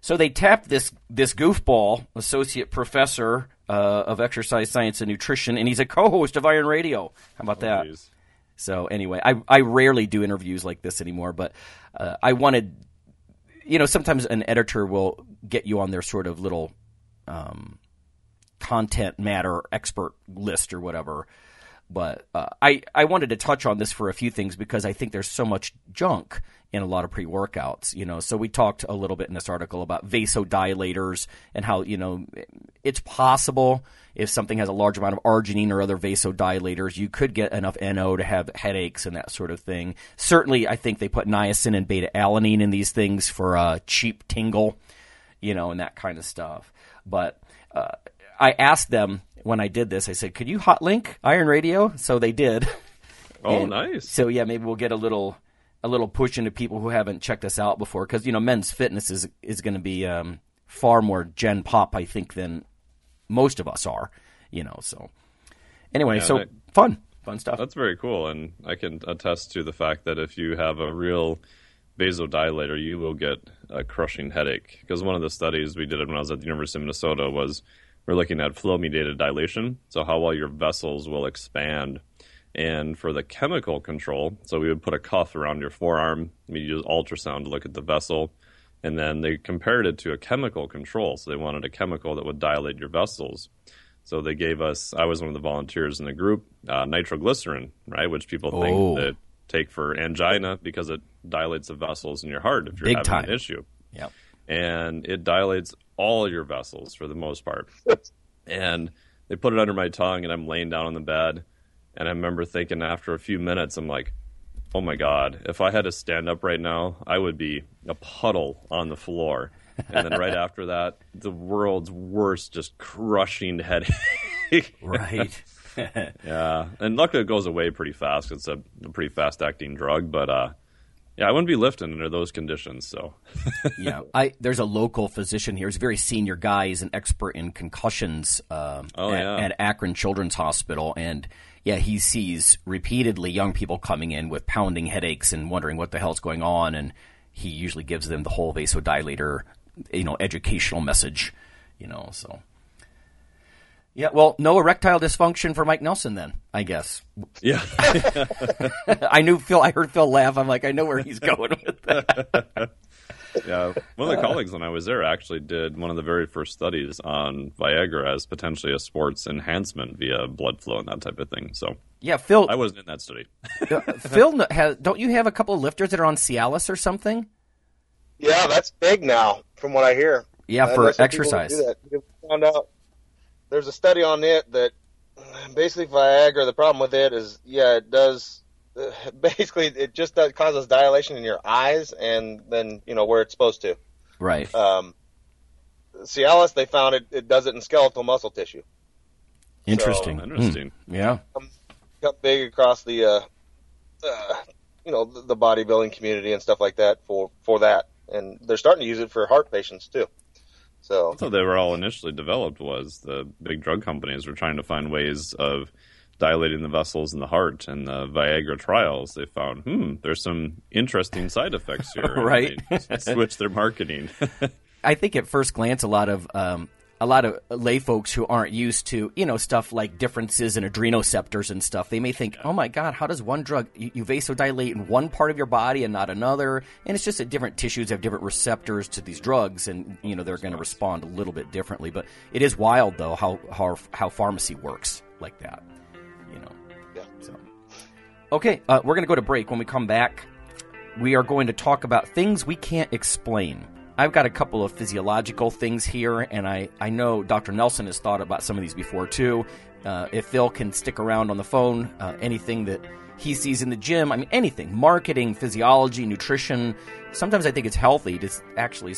[SPEAKER 1] So they tapped this this goofball, associate professor uh, of exercise science and nutrition, and he's a co-host of Iron Radio. How about that?
[SPEAKER 3] Jeez.
[SPEAKER 1] So anyway, I I rarely do interviews like this anymore, but uh, I wanted, you know, sometimes an editor will get you on their sort of little um, content matter expert list or whatever. But uh, I I wanted to touch on this for a few things because I think there's so much junk in a lot of pre-workouts, you know. So we talked a little bit in this article about vasodilators and how, you know, it's possible if something has a large amount of arginine or other vasodilators, you could get enough NO to have headaches and that sort of thing. Certainly, I think they put niacin and beta alanine in these things for a cheap tingle, you know, and that kind of stuff. But uh, I asked them when I did this, I said, could you hot link Iron Radio? So they did.
[SPEAKER 3] Oh, nice.
[SPEAKER 1] So yeah, maybe we'll get a little a little push into people who haven't checked us out before because you know men's fitness is is going to be um, far more gen pop I think than most of us are. You know, so anyway,
[SPEAKER 3] Yeah,
[SPEAKER 1] so
[SPEAKER 3] I-
[SPEAKER 1] fun, fun stuff.
[SPEAKER 3] That's very cool, and I can attest to the fact that if you have a real vasodilator, you will get a crushing headache. Because one of the studies we did when I was at the University of Minnesota was we're looking at flow mediated dilation, so how well your vessels will expand. And for the chemical control, so we would put a cuff around your forearm, we use ultrasound to look at the vessel, and then they compared it to a chemical control. So they wanted a chemical that would dilate your vessels. So they gave us, I was one of the volunteers in the group, uh, nitroglycerin, right? Which people think
[SPEAKER 1] Oh.
[SPEAKER 3] that take for angina because it dilates the vessels in your heart if you're
[SPEAKER 1] Big
[SPEAKER 3] having
[SPEAKER 1] time.
[SPEAKER 3] an issue.
[SPEAKER 1] Yep.
[SPEAKER 3] And it dilates all your vessels for the most part. and they put it under my tongue, and I'm laying down on the bed, and I remember thinking after a few minutes, I'm like, oh my god, if I had to stand up right now, I would be a puddle on the floor. And then right after that, the world's worst, just crushing headache.
[SPEAKER 1] Right.
[SPEAKER 3] yeah, and luckily it goes away pretty fast. It's a, a pretty fast acting drug, but uh, yeah, I wouldn't be lifting under those conditions. So,
[SPEAKER 1] yeah, I there's a local physician here. He's a very senior guy. He's an expert in concussions uh,
[SPEAKER 3] Oh,
[SPEAKER 1] at,
[SPEAKER 3] yeah.
[SPEAKER 1] at Akron Children's Hospital, and yeah, he sees repeatedly young people coming in with pounding headaches and wondering what the hell's going on, and he usually gives them the whole vasodilator, you know, educational message, you know. So, yeah, well, no erectile dysfunction for Mike Nelson then, I guess.
[SPEAKER 3] yeah,
[SPEAKER 1] I knew Phil. I heard Phil laugh. I'm like, I know where he's going with that.
[SPEAKER 3] yeah. One of the colleagues when I was there actually did one of the very first studies on Viagra as potentially a sports enhancement via blood flow and that type of thing. So
[SPEAKER 1] Yeah, Phil.
[SPEAKER 3] I wasn't in that study.
[SPEAKER 1] Uh, Phil, has, don't you have a couple of lifters that are on Cialis or something?
[SPEAKER 5] Yeah, that's big now, from what I hear.
[SPEAKER 1] Yeah,
[SPEAKER 5] I
[SPEAKER 1] for
[SPEAKER 5] know some people who
[SPEAKER 1] exercise.
[SPEAKER 5] do that. We found out there's a study on it that basically Viagra. The problem with it is, yeah, it does. uh, Basically, it just does, causes dilation in your eyes, and then you know where it's supposed to.
[SPEAKER 1] Right.
[SPEAKER 5] Um, Cialis, they found it. It does it in skeletal muscle tissue.
[SPEAKER 1] Interesting.
[SPEAKER 3] Oh, interesting.
[SPEAKER 1] Hmm. Yeah.
[SPEAKER 5] got big across the uh, uh, you know the, the bodybuilding community and stuff like that for for that, and they're starting to use it for heart patients too. So
[SPEAKER 3] That's how they were all initially developed. Was the big drug companies were trying to find ways of dilating the vessels in the heart, and the Viagra trials they found, hmm, there's some interesting side effects here.
[SPEAKER 1] Right.
[SPEAKER 3] they switched their marketing.
[SPEAKER 1] I think at first glance, a lot of um, a lot of lay folks who aren't used to you know stuff like differences in adrenoceptors and stuff, they may think, "Oh my God, how does one drug you, you vasodilate in one part of your body and not another?" And it's just that different tissues have different receptors to these drugs, and you know they're going to respond a little bit differently. But it is wild though how how how pharmacy works like that. You know.
[SPEAKER 5] Yeah.
[SPEAKER 1] So. Okay, uh, we're going to go to break. When we come back, we are going to talk about things we can't explain. I've got a couple of physiological things here, and I, I know Dr. Nelson has thought about some of these before too. Uh, if Phil can stick around on the phone, uh, anything that he sees in the gym, I mean, anything marketing, physiology, nutrition. Sometimes I think it's healthy to actually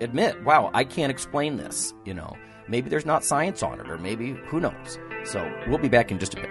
[SPEAKER 1] admit, wow, I can't explain this. You know, maybe there's not science on it, or maybe who knows. So we'll be back in just a bit.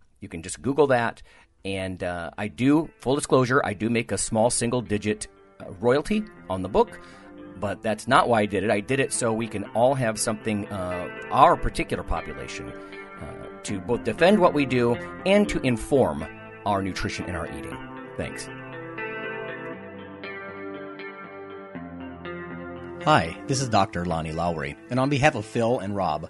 [SPEAKER 1] You can just Google that. And uh, I do, full disclosure, I do make a small single digit uh, royalty on the book, but that's not why I did it. I did it so we can all have something, uh, our particular population, uh, to both defend what we do and to inform our nutrition and our eating. Thanks. Hi, this is Dr. Lonnie Lowery, and on behalf of Phil and Rob,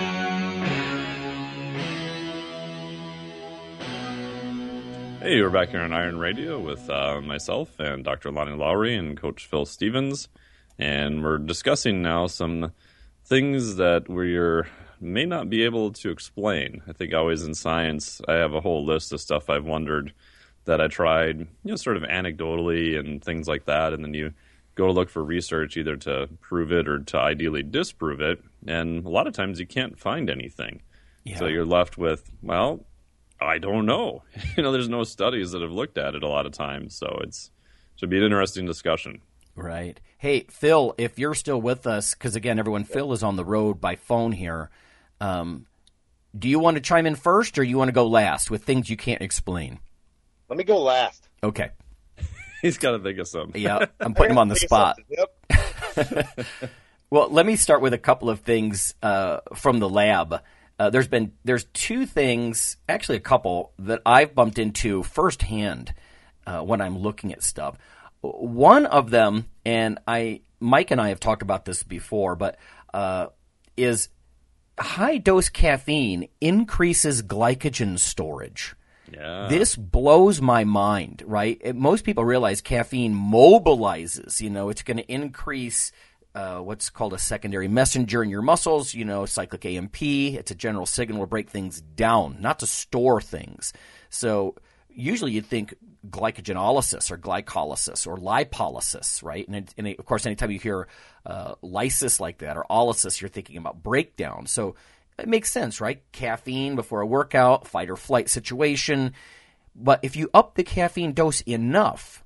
[SPEAKER 3] Hey, we're back here on Iron Radio with uh, myself and Dr. Lonnie Lowery and Coach Phil Stevens, and we're discussing now some things that we may not be able to explain. I think always in science, I have a whole list of stuff I've wondered that I tried, you know, sort of anecdotally and things like that, and then you go to look for research either to prove it or to ideally disprove it, and a lot of times you can't find anything.
[SPEAKER 1] Yeah.
[SPEAKER 3] So you're left with, well, I don't know. you know, there's no studies that have looked at it a lot of times, so it's should be an interesting discussion.
[SPEAKER 1] Right. Hey, Phil, if you're still with us, because again, everyone, Phil is on the road by phone here. Um, do you want to chime in first, or you want to go last with things you can't explain?
[SPEAKER 5] Let me go last.
[SPEAKER 1] Okay.
[SPEAKER 3] He's got to think of some.
[SPEAKER 1] Yeah, I'm putting him on the spot.
[SPEAKER 5] Yep.
[SPEAKER 1] Well, let me start with a couple of things uh, from the lab. Uh, there's been there's two things, actually a couple that I've bumped into firsthand uh, when I'm looking at stuff. One of them, and I Mike and I have talked about this before, but uh, is high dose caffeine increases glycogen storage.
[SPEAKER 3] Yeah.
[SPEAKER 1] This blows my mind, right? Most people realize caffeine mobilizes. You know, it's going to increase uh, what's called a secondary messenger in your muscles. You know, cyclic AMP. It's a general signal to break things down, not to store things. So usually you'd think glycogenolysis or glycolysis or lipolysis, right? And, and of course, anytime you hear uh, lysis like that or olysis, you're thinking about breakdown. So it makes sense, right? Caffeine before a workout, fight or flight situation. But if you up the caffeine dose enough,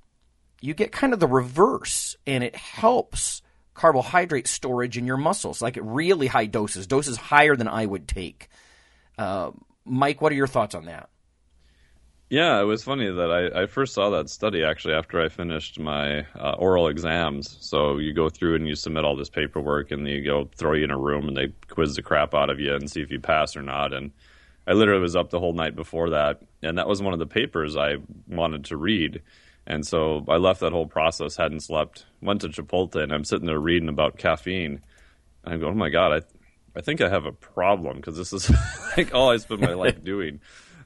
[SPEAKER 1] you get kind of the reverse, and it helps carbohydrate storage in your muscles, like at really high doses, doses higher than I would take. Uh, Mike, what are your thoughts on that?
[SPEAKER 3] Yeah, it was funny that I, I first saw that study actually after I finished my uh, oral exams. So you go through and you submit all this paperwork, and they go throw you in a room and they quiz the crap out of you and see if you pass or not. And I literally was up the whole night before that, and that was one of the papers I wanted to read. And so I left that whole process, hadn't slept, went to Chipotle, and I'm sitting there reading about caffeine. And I go, oh my god, I, I think I have a problem because this is like all I spend my life doing.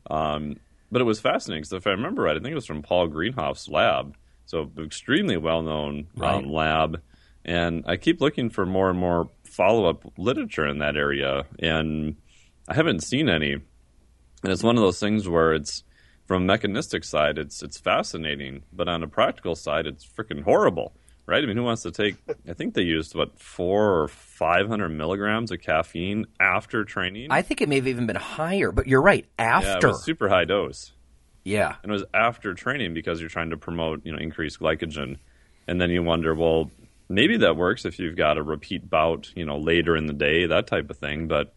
[SPEAKER 3] Um, but it was fascinating because if I remember right, I think it was from Paul Greenhaff's lab, so extremely well known
[SPEAKER 1] Right.
[SPEAKER 3] um, lab. And I keep looking for more and more follow up literature in that area, and I haven't seen any. And it's one of those things where it's from a mechanistic side, it's it's fascinating, but on a practical side, it's freaking horrible, right? I mean, who wants to take? I think they used what four or five hundred milligrams of caffeine after training.
[SPEAKER 1] I think it may have even been higher, but you're right.
[SPEAKER 3] yeah,
[SPEAKER 1] After,
[SPEAKER 3] was super high dose.
[SPEAKER 1] yeah,
[SPEAKER 3] and it was after training because you're trying to promote you know increased glycogen and then you wonder well maybe that works if you've got a repeat bout you know later in the day that type of thing but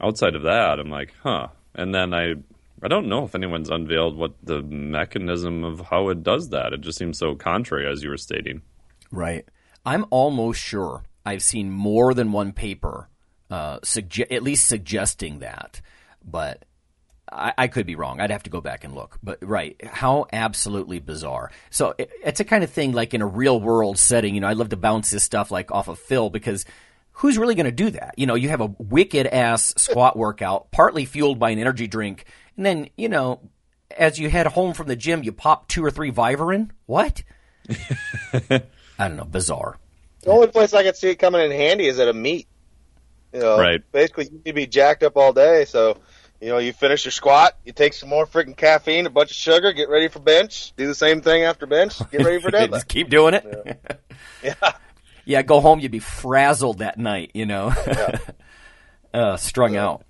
[SPEAKER 3] outside of that i'm like huh and then i i don't know if anyone's unveiled what the mechanism of how it does that it just seems so contrary as you were stating
[SPEAKER 1] Right. I'm almost sure I've seen more than one paper, uh, sugge- at least suggesting that, but I, I could be wrong. I'd have to go back and look. But right, how absolutely bizarre. So it, it's a kind of thing like in a real world setting. You know, I love to bounce this stuff like off of Phil because who's really going to do that? You know, you have a wicked ass squat workout, partly fueled by an energy drink, and then you know, as you head home from the gym, you pop two or three Vivarin. What? I don't know. Bizarre.
[SPEAKER 5] The only place I could see it coming in handy is at a meet. You know,
[SPEAKER 3] Right.
[SPEAKER 5] Basically, you could be jacked up all day, so you know, you finish your squat, you take some more freaking caffeine, a bunch of sugar, get ready for bench. Do the same thing after bench. Get ready for
[SPEAKER 1] Just keep doing it.
[SPEAKER 5] Yeah.
[SPEAKER 1] Yeah, go home. You'd be frazzled that night. You know, uh, strung out.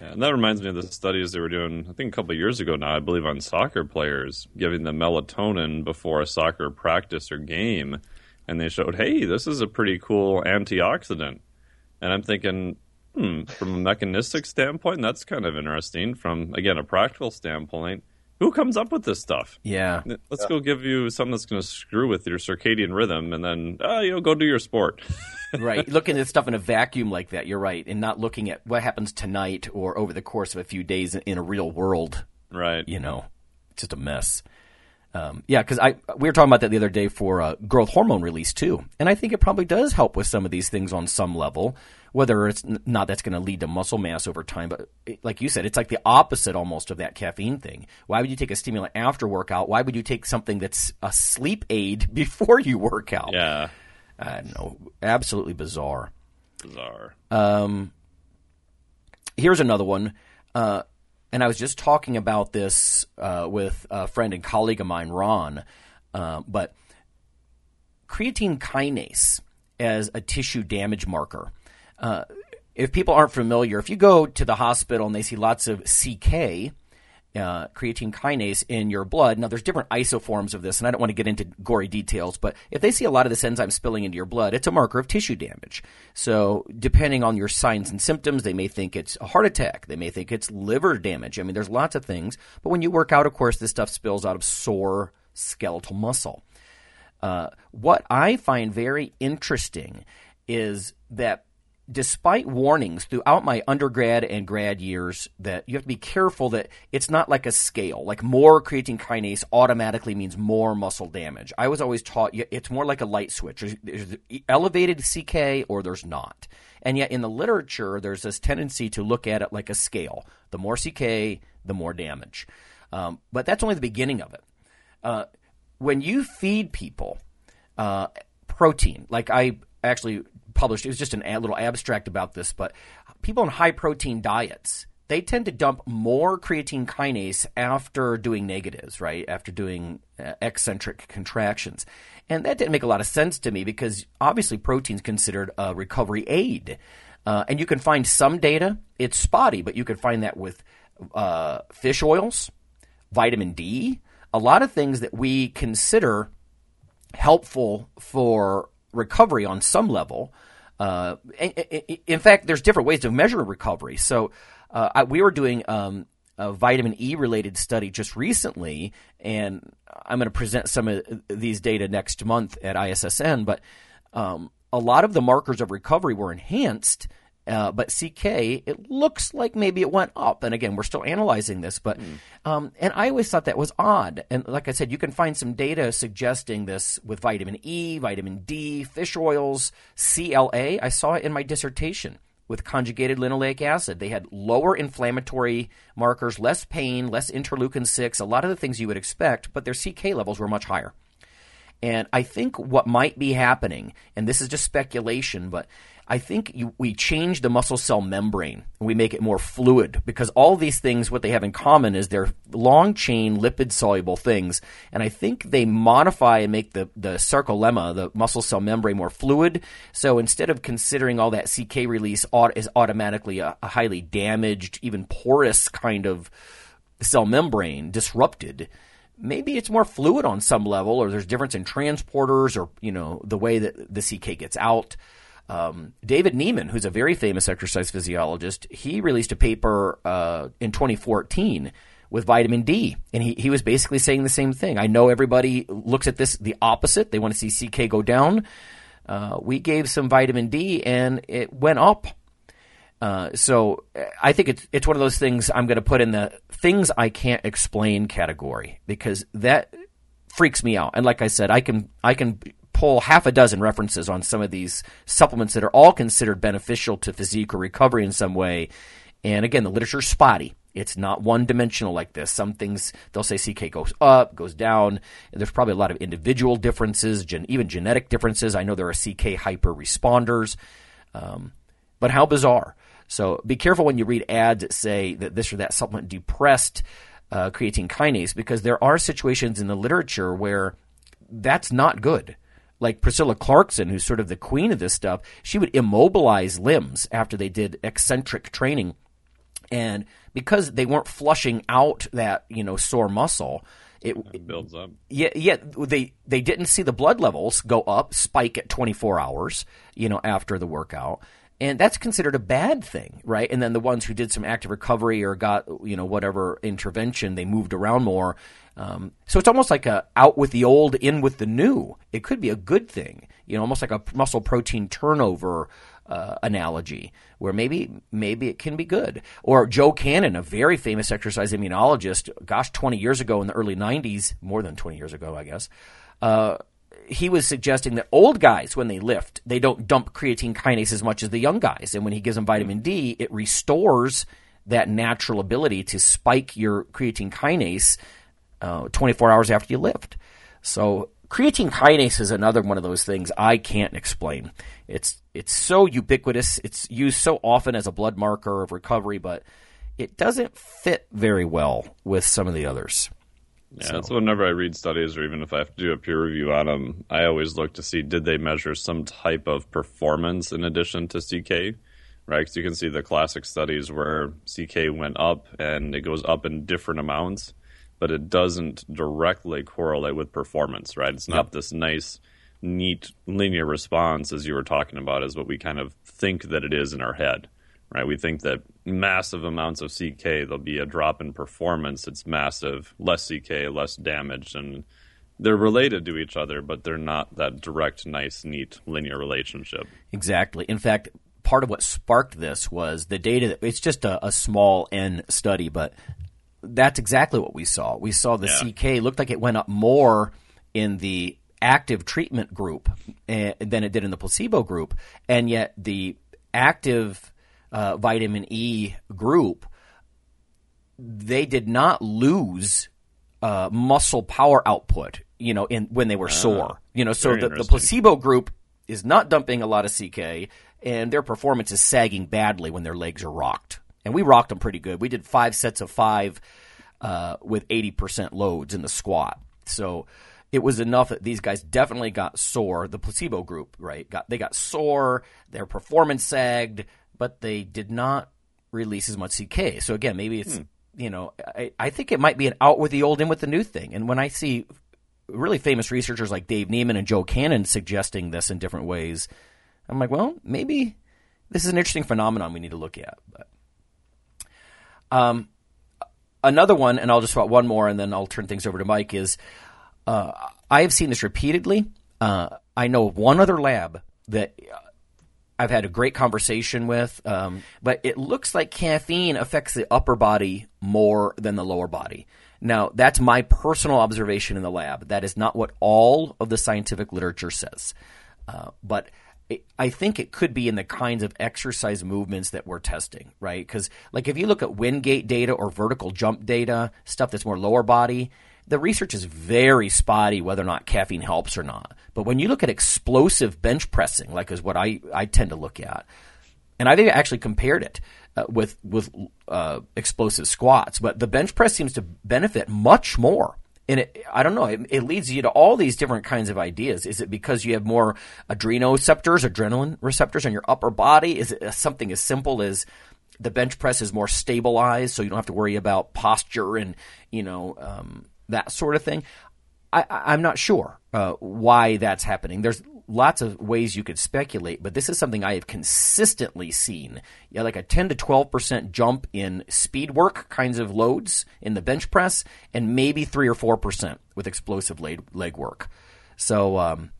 [SPEAKER 3] Yeah, and that reminds me of the studies they were doing, I think a couple years ago now, I believe, on soccer players, giving them melatonin before a soccer practice or game. And they showed, hey, this is a pretty cool antioxidant. And I'm thinking, hmm, from a mechanistic standpoint, that's kind of interesting. From, again, a practical standpoint, who comes up with this stuff?
[SPEAKER 1] Yeah.
[SPEAKER 3] Let's go give you something that's going to screw with your circadian rhythm and then, uh, you know, go do your sport.
[SPEAKER 1] right. Looking at stuff in a vacuum like that, you're right. And not looking at what happens tonight or over the course of a few days in a real world.
[SPEAKER 3] Right.
[SPEAKER 1] You know, it's just a mess. Um, yeah, because I we were talking about that the other day for uh, growth hormone release too, and I think it probably does help with some of these things on some level. Whether it's not that's going to lead to muscle mass over time, but it, like you said, it's like the opposite almost of that caffeine thing. Why would you take a stimulant after workout? Why would you take something that's a sleep aid before you work out?
[SPEAKER 3] Yeah,
[SPEAKER 1] I don't know, absolutely bizarre.
[SPEAKER 3] Bizarre.
[SPEAKER 1] Um, here's another one. Uh, and I was just talking about this uh, with a friend and colleague of mine, Ron. Uh, but creatine kinase as a tissue damage marker. Uh, if people aren't familiar, if you go to the hospital and they see lots of CK, uh, creatine kinase in your blood. Now, there's different isoforms of this, and I don't want to get into gory details, but if they see a lot of this enzyme spilling into your blood, it's a marker of tissue damage. So, depending on your signs and symptoms, they may think it's a heart attack. They may think it's liver damage. I mean, there's lots of things. But when you work out, of course, this stuff spills out of sore skeletal muscle. Uh, what I find very interesting is that despite warnings throughout my undergrad and grad years that you have to be careful that it's not like a scale. Like more creatine kinase automatically means more muscle damage. I was always taught it's more like a light switch. There's elevated CK or there's not. And yet in the literature, there's this tendency to look at it like a scale. The more CK, the more damage. Um, but that's only the beginning of it. Uh, when you feed people uh, protein, like I actually published. It was just a little abstract about this, but people on high protein diets they tend to dump more creatine kinase after doing negatives, right? After doing uh, eccentric contractions. And that didn't make a lot of sense to me because obviously protein's considered a recovery aid. Uh, and you can find some data, it's spotty, but you can find that with uh, fish oils, vitamin D, a lot of things that we consider helpful for recovery on some level uh, in fact, there's different ways to measure recovery. So uh, I, we were doing um, a vitamin E related study just recently, and I'm going to present some of these data next month at ISSN. But um, a lot of the markers of recovery were enhanced uh, but CK, it looks like maybe it went up. And again, we're still analyzing this, but mm. um, and I always thought that was odd. And like I said, you can find some data suggesting this with vitamin E, vitamin D, fish oils, CLA. I saw it in my dissertation with conjugated linoleic acid. They had lower inflammatory markers, less pain, less interleukin 6, a lot of the things you would expect, but their CK levels were much higher. And I think what might be happening, and this is just speculation, but I think you, we change the muscle cell membrane and we make it more fluid because all these things, what they have in common is they're long chain lipid soluble things. And I think they modify and make the, the sarcolemma, the muscle cell membrane, more fluid. So instead of considering all that CK release is automatically a, a highly damaged, even porous kind of cell membrane disrupted, maybe it's more fluid on some level or there's difference in transporters or, you know, the way that the CK gets out. Um, David Nieman, who's a very famous exercise physiologist, he released a paper uh, in 2014 with vitamin D, and he, he was basically saying the same thing. I know everybody looks at this the opposite; they want to see CK go down. Uh, we gave some vitamin D, and it went up. Uh, so I think it's it's one of those things I'm going to put in the things I can't explain category because that freaks me out. And like I said, I can I can pull half a dozen references on some of these supplements that are all considered beneficial to physique or recovery in some way. And again, the literature's spotty. It's not one dimensional like this. Some things they'll say CK goes up, goes down. There's probably a lot of individual differences, gen, even genetic differences. I know there are CK hyper responders, um, but how bizarre. So be careful when you read ads that say that this or that supplement depressed uh, creatine kinase because there are situations in the literature where that's not good like Priscilla Clarkson, who's sort of the queen of this stuff, she would immobilize limbs after they did eccentric training. and because they weren't flushing out that you know sore muscle, it,
[SPEAKER 3] It builds up.
[SPEAKER 1] yeah, yeah, they they didn't see the blood levels go up, spike at 24 hours, you know, after the workout. And that's considered a bad thing, right? And then the ones who did some active recovery or got, you know, whatever intervention, they moved around more. Um, so it's almost like a out with the old, in with the new. It could be a good thing, you know, almost like a muscle protein turnover uh, analogy, where maybe maybe it can be good. Or Joe Cannon, a very famous exercise immunologist, gosh, 20 years ago in the early 90s, more than 20 years ago, I guess. Uh, he was suggesting that old guys, when they lift, they don't dump creatine kinase as much as the young guys. And when he gives them vitamin D, it restores that natural ability to spike your creatine kinase uh, 24 hours after you lift. So creatine kinase is another one of those things I can't explain. It's it's so ubiquitous. It's used so often as a blood marker of recovery, but it doesn't fit very well with some of the others.
[SPEAKER 3] Yeah, that's whenever I read studies, or even if I have to do a peer review on them, I always look to see did they measure some type of performance in addition to CK, right? Because you can see the classic studies where CK went up and it goes up in different amounts, but it doesn't directly correlate with performance, right? It's not
[SPEAKER 1] Yep.
[SPEAKER 3] this nice, neat linear response as you were talking about, is what we kind of think that it is in our head right? We think that massive amounts of CK, there'll be a drop in performance. It's massive, less CK, less damage, and they're related to each other, but they're not that direct, nice, neat, linear relationship.
[SPEAKER 1] Exactly. In fact, part of what sparked this was the data. That, it's just a, a small n study, but that's exactly what we saw. We saw the
[SPEAKER 3] Yeah.
[SPEAKER 1] CK looked like it went up more in the active treatment group eh, than it did in the placebo group, and yet the active uh, vitamin E group they did not lose uh, muscle power output, you know, in when they were sore. You know, so the, the placebo group is not dumping a lot of CK, and their performance is sagging badly when their legs are rocked. And we rocked them pretty good. We did five sets of five uh, with eighty percent loads in the squat. So it was enough that these guys definitely got sore. The placebo group, right? Got they got sore. Their performance sagged, but they did not release as much CK. So again, maybe it's you know I, I think it might be an out with the old, in with the new thing. And when I see really famous researchers like Dave Nieman and Joe Cannon suggesting this in different ways, I'm like, well, maybe this is an interesting phenomenon we need to look at. But um, another one, and I'll just about one more, and then I'll turn things over to Mike. Is uh, I have seen this repeatedly. Uh, I know of one other lab that I've had a great conversation with, um, but it looks like caffeine affects the upper body more than the lower body. Now, that's my personal observation in the lab. That is not what all of the scientific literature says. Uh, but I think it could be in the kinds of exercise movements that we're testing, right? Because, like, if you look at Wingate data or vertical jump data, stuff that's more lower body, the research is very spotty whether or not caffeine helps or not. But when you look at explosive bench pressing, like is what I, I tend to look at, and I think actually compared it uh, with with uh, explosive squats. But the bench press seems to benefit much more. And it, I don't know. It, it leads you to all these different kinds of ideas. Is it because you have more adrenoceptors, adrenaline receptors on your upper body? Is it something as simple as the bench press is more stabilized, so you don't have to worry about posture and you know um, that sort of thing? I, I'm not sure uh, why that's happening. There's lots of ways you could speculate, but this is something I have consistently seen. Yeah, like a 10 to 12 percent jump in speed work kinds of loads in the bench press, and maybe three or four percent with explosive leg, leg work. So um,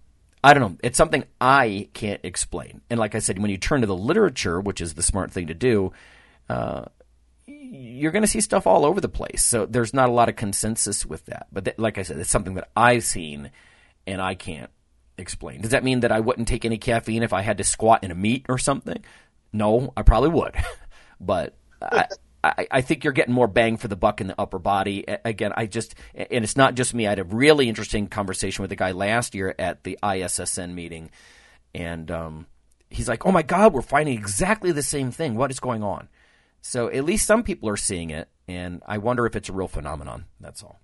[SPEAKER 1] I don't know. It's something I can't explain. And like I said, when you turn to the literature, which is the smart thing to do, uh, you're going to see stuff all over the place. So there's not a lot of consensus with that. But th- like I said, it's something that I've seen and I can't explain. Does that mean that I wouldn't take any caffeine if I had to squat in a meet or something? No, I probably would. but I, I, I think you're getting more bang for the buck in the upper body. Again, I just, and it's not just me. I had a really interesting conversation with a guy last year at the ISSN meeting. And um, he's like, oh my God, we're finding exactly the same thing. What is going on? So at least some people are seeing it, and I wonder if it's a real phenomenon. That's all.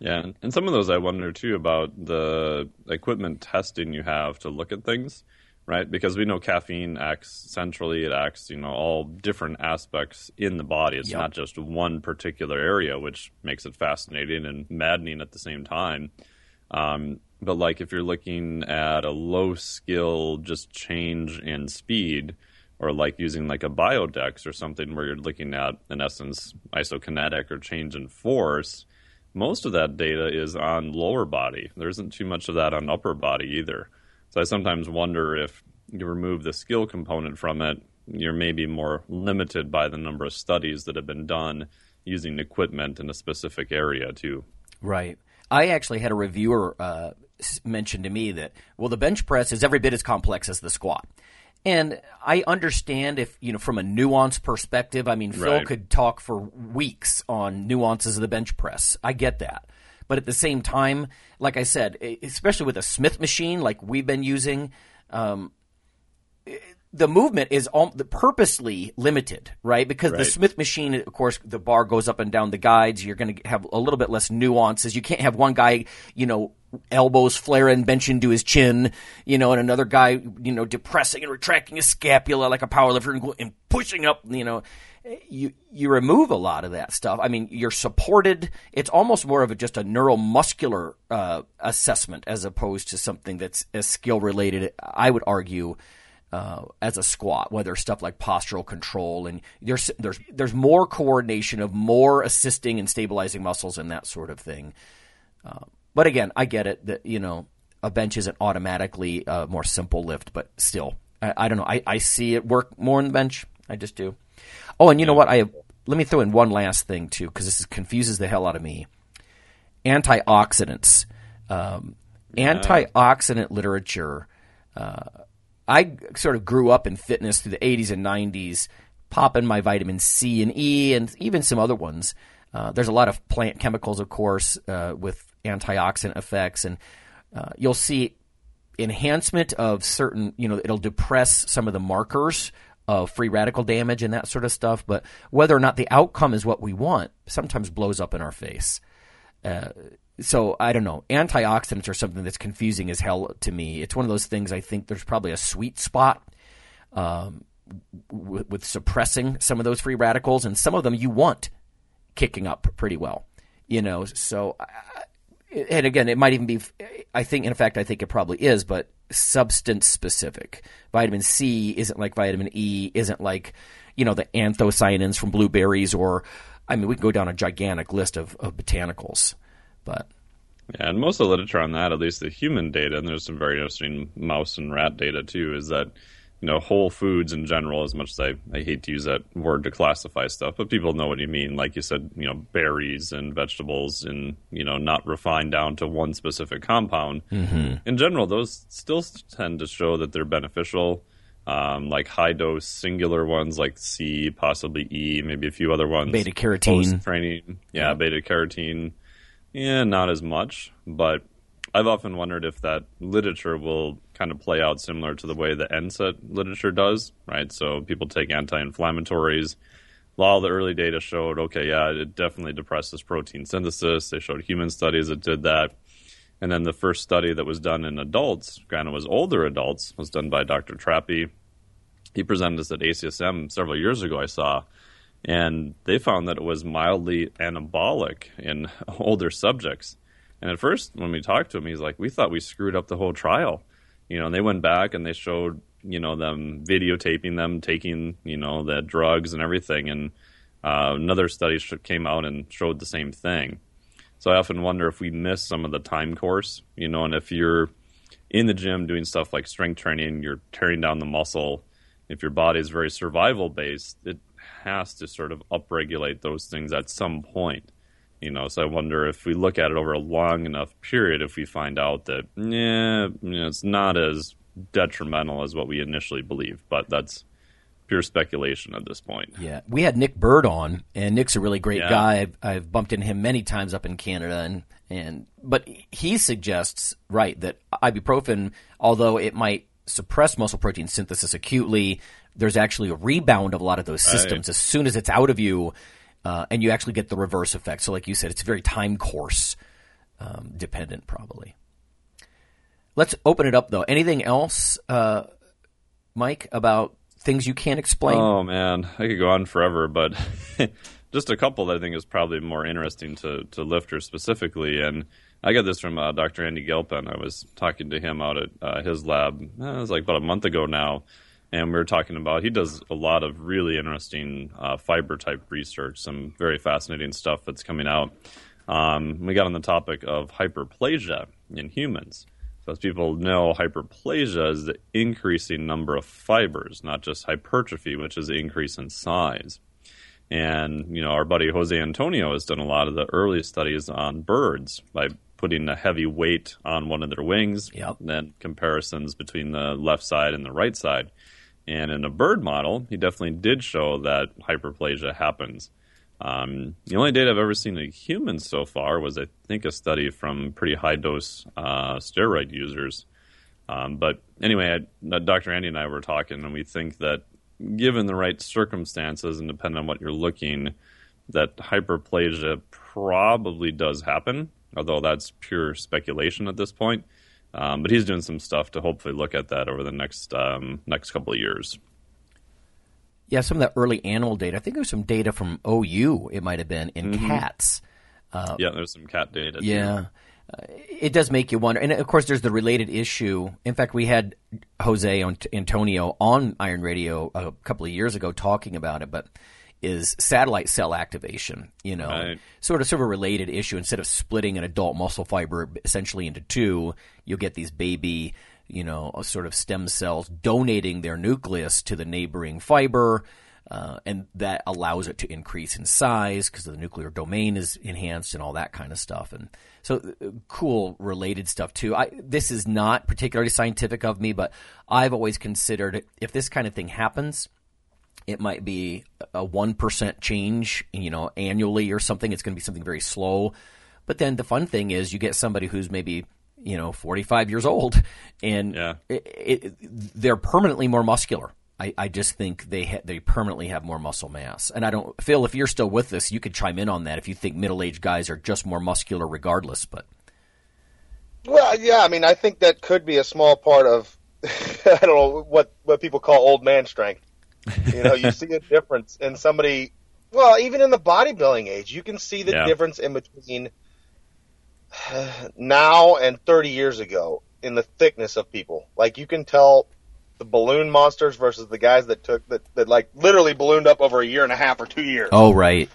[SPEAKER 3] Yeah, and- some of those I wonder too about the equipment testing you have to look at things. right? Because we know caffeine acts centrally, it acts, you know, all different aspects in the body. It's
[SPEAKER 1] Yep.
[SPEAKER 3] not just one particular area, which makes it fascinating and maddening at the same time. Um, but like if you're looking at a low skill just change in speed, or like using like a biodex or something where you're looking at in essence isokinetic or change in force, most of that data is on lower body. There isn't too much of that on upper body either. So I sometimes wonder if you remove the skill component from it, you're maybe more limited by the number of studies that have been done using equipment in a specific area too.
[SPEAKER 1] Right. I actually had a reviewer uh, mention to me that well, the bench press is every bit as complex as the squat. And I understand if, you know, from a nuance perspective, I mean, Phil
[SPEAKER 3] Right.
[SPEAKER 1] could talk for weeks on nuances of the bench press. I get that. But at the same time, like I said, especially with a Smith machine like we've been using, um, the movement is all, purposely limited, right? Because the Smith machine, of course, the bar goes up and down the guides. You're going to have a little bit less nuances. You can't have one guy, you know, elbows flaring, benching to his chin, you know, and another guy, you know, depressing and retracting his scapula like a powerlifter and, and pushing up, you know. You you remove a lot of that stuff. I mean, you're supported. It's almost more of a, just a neuromuscular uh, assessment as opposed to something that's as skill related. I would argue uh, as a squat, whether stuff like postural control and there's there's there's more coordination of more assisting and stabilizing muscles and that sort of thing. Uh, but again, I get it that you know a bench isn't automatically a more simple lift, but still, I, I don't know. I, I see it work more on the bench. I just do. Oh, and you know what? I let me throw in one last thing too because this is, confuses the hell out of me. Antioxidants, um, antioxidant literature. Uh, I sort of grew up in fitness through the 80s and 90s, popping my vitamin C and E and even some other ones. Uh, there's a lot of plant chemicals, of course, uh, with antioxidant effects, and uh, you'll see enhancement of certain, you know, it'll depress some of the markers of free radical damage and that sort of stuff. But whether or not the outcome is what we want sometimes blows up in our face. Uh, so I don't know. Antioxidants are something that's confusing as hell to me. It's one of those things. I think there's probably a sweet spot um, w- with suppressing some of those free radicals, and some of them you want kicking up pretty well. You know, so and again, it might even be. I think, in fact, I think it probably is, but substance specific. Vitamin C isn't like vitamin E, isn't like you know the anthocyanins from blueberries, or I mean, we can go down a gigantic list of, of botanicals, but
[SPEAKER 3] Yeah, and most of the literature on that, at least the human data, and there's some very interesting mouse and rat data too, is that you know whole foods in general. As much as I, I hate to use that word to classify stuff, but people know what you mean. Like you said, you know, berries and vegetables, and you know, not refined down to one specific compound. Mm-hmm. In general, those still tend to show that they're beneficial. Um, like high dose singular ones like C, possibly E, maybe a few other ones.
[SPEAKER 1] Beta carotene.
[SPEAKER 3] training, yeah, beta carotene. Yeah, not as much, but I've often wondered if that literature will kind of play out similar to the way the NSAID literature does, right? So people take anti-inflammatories. A lot of the early data showed, okay, yeah, it definitely depresses protein synthesis. They showed human studies that did that. And then the first study that was done in adults, granted was older adults, was done by Dr. Trappe. He presented this at ACSM several years ago, I saw and they found that it was mildly anabolic in older subjects. And at first, when we talked to him, he's like, "We thought we screwed up the whole trial." You know, and they went back and they showed, you know, them videotaping them taking, you know, the drugs and everything. And uh, another study came out and showed the same thing. So I often wonder if we miss some of the time course, you know, and if you're in the gym doing stuff like strength training, you're tearing down the muscle. If your body is very survival based, it has to sort of upregulate those things at some point. You know, so I wonder if we look at it over a long enough period, if we find out that, yeah, you know, it's not as detrimental as what we initially believed. But that's pure speculation at this point.
[SPEAKER 1] Yeah, we had Nick Burd on, and Nick's a really great
[SPEAKER 3] Yeah.
[SPEAKER 1] guy. I've, I've bumped into him many times up in Canada, and and but he suggests right that ibuprofen, although it might suppress muscle protein synthesis acutely, there's actually a rebound of a lot of those systems as soon as it's out of you, uh, and you actually get the reverse effect. So, like you said, it's very time course um, dependent, probably. Let's open it up though. Anything else uh, Mike, about things you can't explain?
[SPEAKER 3] Oh man, I could go on forever, but just a couple that I think is probably more interesting to to lifters specifically. And I got this from uh, Dr. Andy Galpin. I was talking to him out at uh, his lab. Uh, it was like about a month ago now, and we were talking about he does a lot of really interesting uh, fiber type research, some very fascinating stuff that's coming out. Um, we got on the topic of hyperplasia in humans. So as people know, hyperplasia is the increasing number of fibers, not just hypertrophy, which is the increase in size. And you know, our buddy Jose Antonio has done a lot of the early studies on birds by putting a heavy weight on one of their wings,
[SPEAKER 1] yep.
[SPEAKER 3] and then comparisons between the left side and the right side. And in a bird model, he definitely did show that hyperplasia happens. Um, the only data I've ever seen in humans so far was, I think, a study from pretty high dose uh, steroid users. Um, but anyway, I, Dr. Andy and I were talking, and we think that given the right circumstances and depending on what you're looking, that hyperplasia probably does happen, although that's pure speculation at this point. Um, but he's doing some stuff to hopefully look at that over the next um, next couple of years.
[SPEAKER 1] Yeah, some of that early animal data. I think there was some data from OU. It might have been in
[SPEAKER 3] Mhm.
[SPEAKER 1] cats. Uh,
[SPEAKER 3] yeah, there's some cat data.
[SPEAKER 1] yeah.
[SPEAKER 3] too.
[SPEAKER 1] Uh, it does make you wonder. And of course, there's the related issue. In fact, we had Jose Antonio on Iron Radio a couple of years ago talking about it, but is satellite cell activation, you know,
[SPEAKER 3] Right.
[SPEAKER 1] sort of sort of a related issue. Instead of splitting an adult muscle fiber essentially into two, you'll get these baby, you know, sort of stem cells donating their nucleus to the neighboring fiber. Uh, and that allows it to increase in size because the nuclear domain is enhanced and all that kind of stuff. And so, uh, cool related stuff too. I, this is not particularly scientific of me, but I've always considered if this kind of thing happens, it might be a 1% change, you know, annually or something. It's going to be something very slow. But then the fun thing is you get somebody who's maybe, you know, 45 years old and
[SPEAKER 3] Yeah.
[SPEAKER 1] it, it, they're permanently more muscular. I, I just think they ha- they permanently have more muscle mass. And I don't, Phil, if you're still with us, you could chime in on that if you think middle aged guys are just more muscular regardless. But
[SPEAKER 5] Well, yeah, I mean, I think that could be a small part of I don't know what what people call old man strength. You know, you see a difference in somebody. Well, even in the bodybuilding age, you can see the
[SPEAKER 3] Yeah.
[SPEAKER 5] difference in between now and 30 years ago in the thickness of people. Like you can tell the balloon monsters versus the guys that took that, that like literally ballooned up over a year and a half or two years.
[SPEAKER 1] oh, right,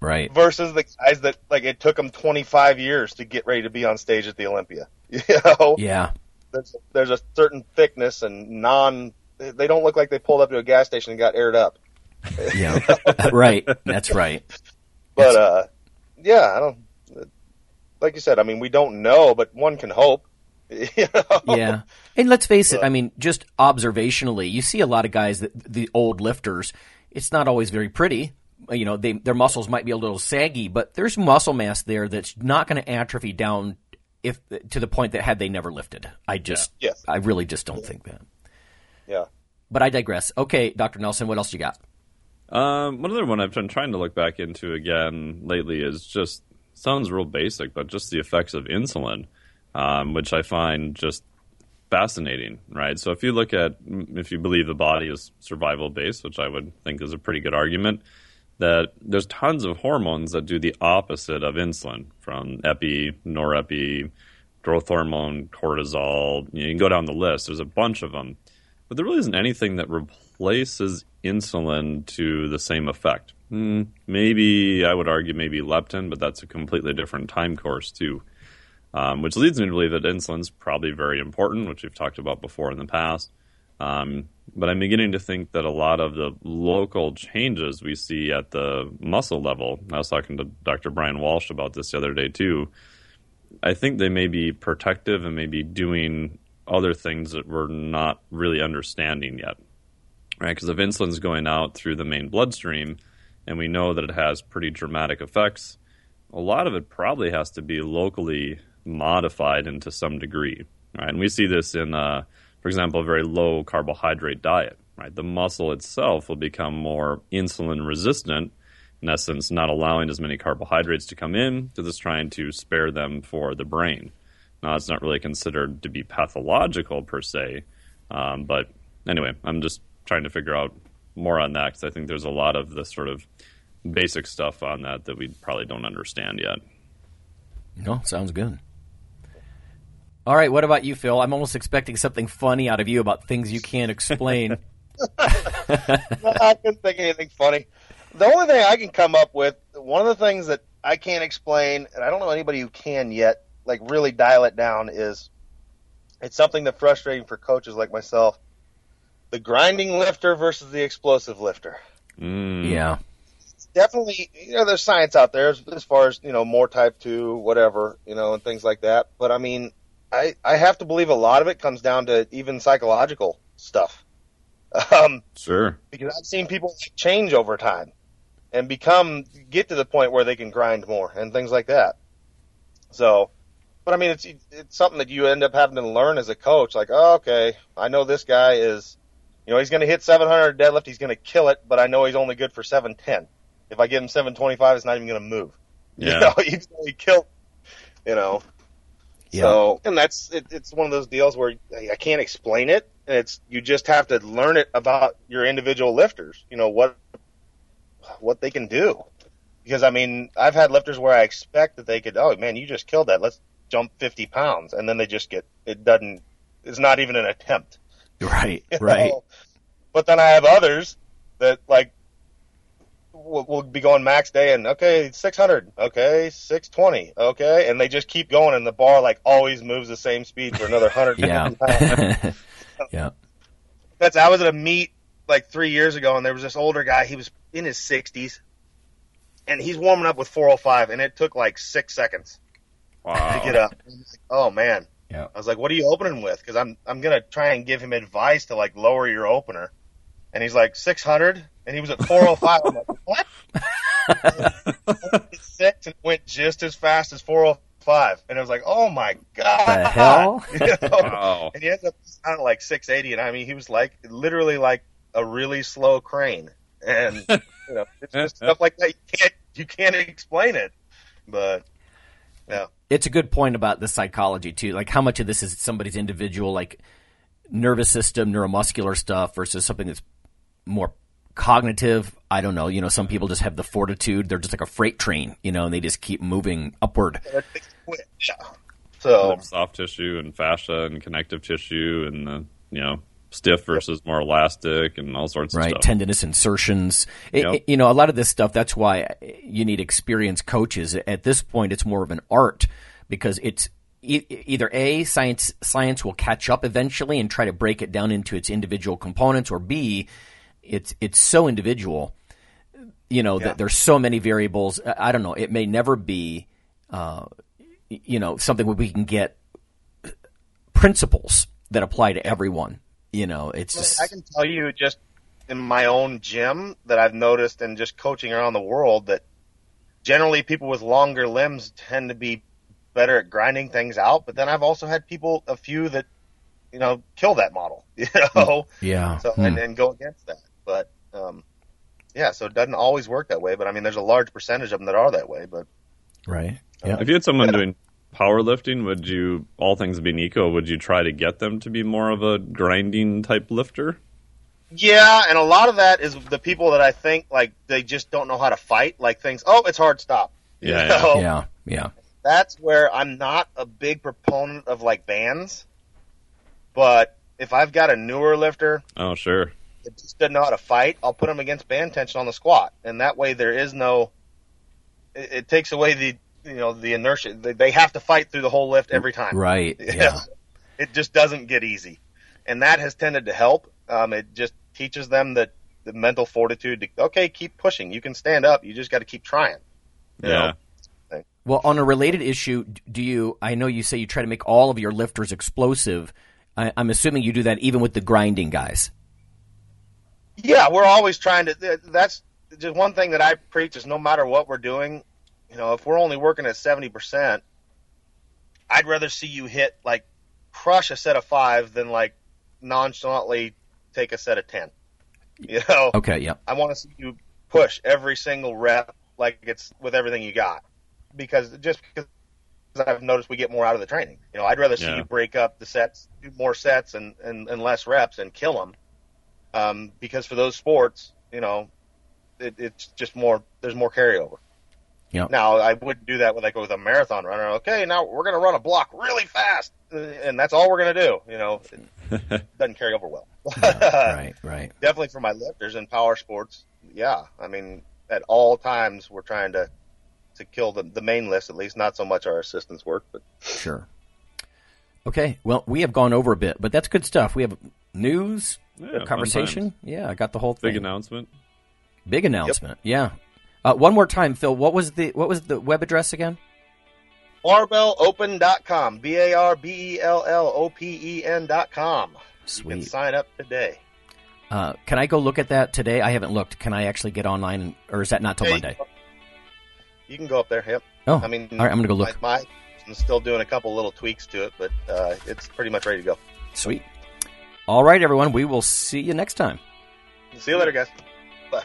[SPEAKER 1] right.
[SPEAKER 5] versus the guys that like it took them 25 years to get ready to be on stage at the Olympia. You know,
[SPEAKER 1] Yeah,
[SPEAKER 5] there's there's a certain thickness and non. They don't look like they pulled up to a gas station and got aired up.
[SPEAKER 1] yeah, right. That's right.
[SPEAKER 5] But uh, yeah, I don't. Like you said, I mean, we don't know, but one can hope. You know?
[SPEAKER 1] yeah. And let's face it, I mean, just observationally, you see a lot of guys that the old lifters, it's not always very pretty. You know, they, their muscles might be a little saggy, but there's muscle mass there that's not going to atrophy down if to the point that had they never lifted. I just,
[SPEAKER 5] Yes.
[SPEAKER 1] I really just don't think that.
[SPEAKER 5] Yeah.
[SPEAKER 1] But I digress. Okay, Dr. Nelson, what else you got?
[SPEAKER 3] Um, one other one I've been trying to look back into again lately is just sounds real basic, but just the effects of insulin, um, which I find just fascinating. Right. So if you look at if you believe the body is survival based, which I would think is a pretty good argument, that there's tons of hormones that do the opposite of insulin, from epi, norepi, growth hormone, cortisol. You, know, you can go down the list. There's a bunch of them, but there really isn't anything that replaces insulin to the same effect. Hmm, maybe I would argue maybe leptin, but that's a completely different time course too. Um, which leads me to believe that insulin's probably very important, which we've talked about before in the past. Um, but I'm beginning to think that a lot of the local changes we see at the muscle level, I was talking to Dr. Brian Walsh about this the other day too. I think they may be protective and maybe doing other things that we're not really understanding yet. Right? Because if insulin's going out through the main bloodstream and we know that it has pretty dramatic effects, a lot of it probably has to be locally modified into some degree. Right? And we see this in, uh, for example, a very low carbohydrate diet. Right? The muscle itself will become more insulin resistant, in essence, not allowing as many carbohydrates to come in, to just trying to spare them for the brain. Now, it's not really considered to be pathological per se, um, but anyway, I'm just trying to figure out more on that because I think there's a lot of the sort of basic stuff on that that we probably don't understand yet.
[SPEAKER 1] No, sounds good. All right, what about you, Phil? I'm almost expecting something funny out of you about things you can't explain.
[SPEAKER 2] I couldn't think of anything funny. The only thing I can come up with, one of the things that I can't explain, and I don't know anybody who can yet, like really dial it down, is it's something that's frustrating for coaches like myself. The grinding lifter versus the explosive lifter.
[SPEAKER 3] Mm.
[SPEAKER 1] yeah.
[SPEAKER 2] Definitely, you know, there's science out there as, as far as, you know, more type two, whatever, you know, and things like that. But I mean, I, I have to believe a lot of it comes down to even psychological stuff. Um,
[SPEAKER 3] Sure.
[SPEAKER 2] because I've seen people change over time and become get to the point where they can grind more and things like that. So, but I mean, it's it's something that you end up having to learn as a coach. Like, oh, okay, I know this guy is, you know, he's going to hit 700 deadlift, he's going to kill it, but I know he's only good for 710. If I give him 725, it's not even going to move.
[SPEAKER 3] Yeah.
[SPEAKER 2] You know, he's only killed. You know.
[SPEAKER 1] Yeah.
[SPEAKER 2] So, and that's it, it's one of those deals where I can't explain it. And it's you just have to learn it about your individual lifters. You know what what they can do. Because I mean, I've had lifters where I expect that they could, oh man, you just killed that. Let's jump 50 pounds, and then they just get it doesn't. It's not even an attempt.
[SPEAKER 1] Right,
[SPEAKER 2] you
[SPEAKER 1] right.
[SPEAKER 2] know? But then I have others that like will, will be going max day and okay, 600, okay, 620, okay, and they just keep going, and the bar like always moves the same speed for another hundred.
[SPEAKER 1] Yeah.
[SPEAKER 2] pounds.
[SPEAKER 1] yeah.
[SPEAKER 2] That's I was at a meet like three years ago, and there was this older guy. He was in his 60s, and he's warming up with 405, and it took like six seconds
[SPEAKER 3] Wow.
[SPEAKER 2] to get up. I was like, oh man.
[SPEAKER 1] Yeah.
[SPEAKER 2] I was like, "What are you opening with?" Because I'm I'm gonna try and give him advice to like lower your opener, and he's like 600, and he was at 405. I'm like, "What?" Six and went just as fast as 405, and I was like, "Oh my god!"
[SPEAKER 1] The hell?
[SPEAKER 2] You know?
[SPEAKER 3] Wow.
[SPEAKER 2] And he ends up sounding like 680, and I mean, he was like literally like a really slow crane, and you know, it's just stuff like that. You can't you can't explain it, but yeah.
[SPEAKER 1] It's a good point about the psychology too. Like how much of this is somebody's individual like nervous system, neuromuscular stuff versus something that's more cognitive. I don't know. You know, some people just have the fortitude. They're just like a freight train, you know, and they just keep moving upward.
[SPEAKER 2] So
[SPEAKER 3] soft tissue and fascia and connective tissue and the you know stiff versus more elastic and all sorts of
[SPEAKER 1] right
[SPEAKER 3] stuff.
[SPEAKER 1] tendinous insertions.
[SPEAKER 3] Yep.
[SPEAKER 1] it- you know a lot of this stuff that's why you need experienced coaches. At this point it's more of an art because it's e- either a science science will catch up eventually and try to break it down into its individual components or b it's it's so individual you know that there's so many variables. I- i don't know it may never be uh, you know something where we can get principles that apply to everyone you know it's just
[SPEAKER 2] I can tell you just in my own gym that I've noticed and just coaching around the world that generally people with longer limbs tend to be better at grinding things out. But then I've also had people, a few that, you know, kill that model, you know,
[SPEAKER 1] yeah
[SPEAKER 2] so,
[SPEAKER 1] Hmm.
[SPEAKER 2] and, and go against that. But, um, yeah, so it doesn't always work that way. But I mean, there's a large percentage of them that are that way. But
[SPEAKER 1] right yeah
[SPEAKER 3] If you had someone doing powerlifting, would you, all things being equal, would you try to get them to be more of a grinding type lifter?
[SPEAKER 2] Yeah, and a lot of that is the people that I think like they just don't know how to fight. Like things, oh, it's hard stop.
[SPEAKER 3] Yeah, yeah.
[SPEAKER 2] know?
[SPEAKER 1] yeah yeah
[SPEAKER 2] That's where I'm not a big proponent of like bands. But if I've got a newer lifter
[SPEAKER 3] Oh, sure.
[SPEAKER 2] that just doesn't know how to fight, I'll put them against band tension on the squat, and that way there is no. It, it takes away the you know the inertia. They, they have to fight through the whole lift every time.
[SPEAKER 1] Right. Yeah.
[SPEAKER 2] it just doesn't get easy, and that has tended to help. Um, it just teaches them that the mental fortitude to okay, keep pushing. You can stand up. You just got to keep trying.
[SPEAKER 3] Yeah.
[SPEAKER 2] know?
[SPEAKER 1] Well, on a related issue, do you? I know you say you try to make all of your lifters explosive. I, I'm assuming you do that even with the grinding guys.
[SPEAKER 2] Yeah, we're always trying to. That's just one thing that I preach is no matter what we're doing, you know, if we're only working at seventy percent, I'd rather see you hit like crush a set of five than like nonchalantly take a set of ten. You know,
[SPEAKER 1] Okay. yeah.
[SPEAKER 2] I want to see you push every single rep like it's with everything you got, because just because I've noticed we get more out of the training. You know, I'd rather see
[SPEAKER 3] Yeah.
[SPEAKER 2] you break up the sets, do more sets and, and, and less reps and kill them um, because for those sports, you know, it, it's just more. There's more carryover.
[SPEAKER 1] Yep.
[SPEAKER 2] Now I wouldn't do that with like with a marathon runner. Okay, now we're going to run a block really fast, uh, and that's all we're going to do. You know, it doesn't carry over well.
[SPEAKER 1] right, right.
[SPEAKER 2] Definitely for my lifters in power sports, yeah. I mean, at all times we're trying to to kill the the main list at least, not so much our assistance work, but
[SPEAKER 1] Sure. Okay, well, we have gone over a bit, but that's good stuff. We have news,
[SPEAKER 3] Yeah,
[SPEAKER 1] conversation. Yeah, I got the whole thing.
[SPEAKER 3] Big announcement.
[SPEAKER 1] Big announcement. Yeah. Uh, one more time, Phil. What was the what was the web address again?
[SPEAKER 2] barbellopen.com, b a r b e l l o p e n dot com. You can
[SPEAKER 1] Sweet.
[SPEAKER 2] sign up today.
[SPEAKER 1] Uh, can I go look at that today? I haven't looked. Can I actually get online, or is that not till
[SPEAKER 2] Yeah,
[SPEAKER 1] Monday?
[SPEAKER 2] You can go up there. Yep.
[SPEAKER 1] Oh,
[SPEAKER 2] I mean,
[SPEAKER 1] all right. I'm gonna go look.
[SPEAKER 2] My, my, I'm still doing a couple little tweaks to it, but uh, it's pretty much ready to go.
[SPEAKER 1] Sweet. All right, everyone. We will see you next time.
[SPEAKER 2] See you later, guys. Bye.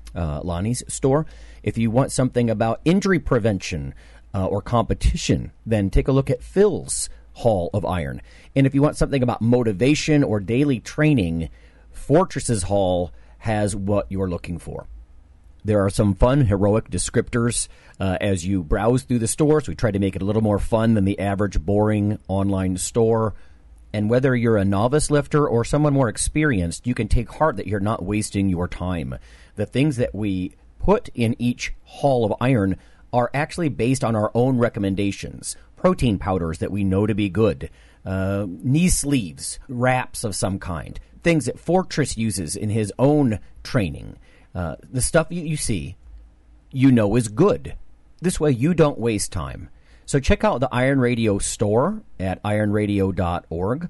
[SPEAKER 1] uh, Lonnie's store. If you want something about injury prevention uh, or competition, then take a look at Phil's Hall of Iron. And if you want something about motivation or daily training, Fortress's Hall has what you're looking for. There are some fun, heroic descriptors uh, as you browse through the stores. We try to make it a little more fun than the average boring online store. And whether you're a novice lifter or someone more experienced, you can take heart that you're not wasting your time. The things that we put in each hall of iron are actually based on our own recommendations. Protein powders that we know to be good, uh, knee sleeves, wraps of some kind, things that Fortress uses in his own training. Uh, the stuff you, you see, you know is good. This way, you don't waste time. So check out the Iron Radio store at ironradio.org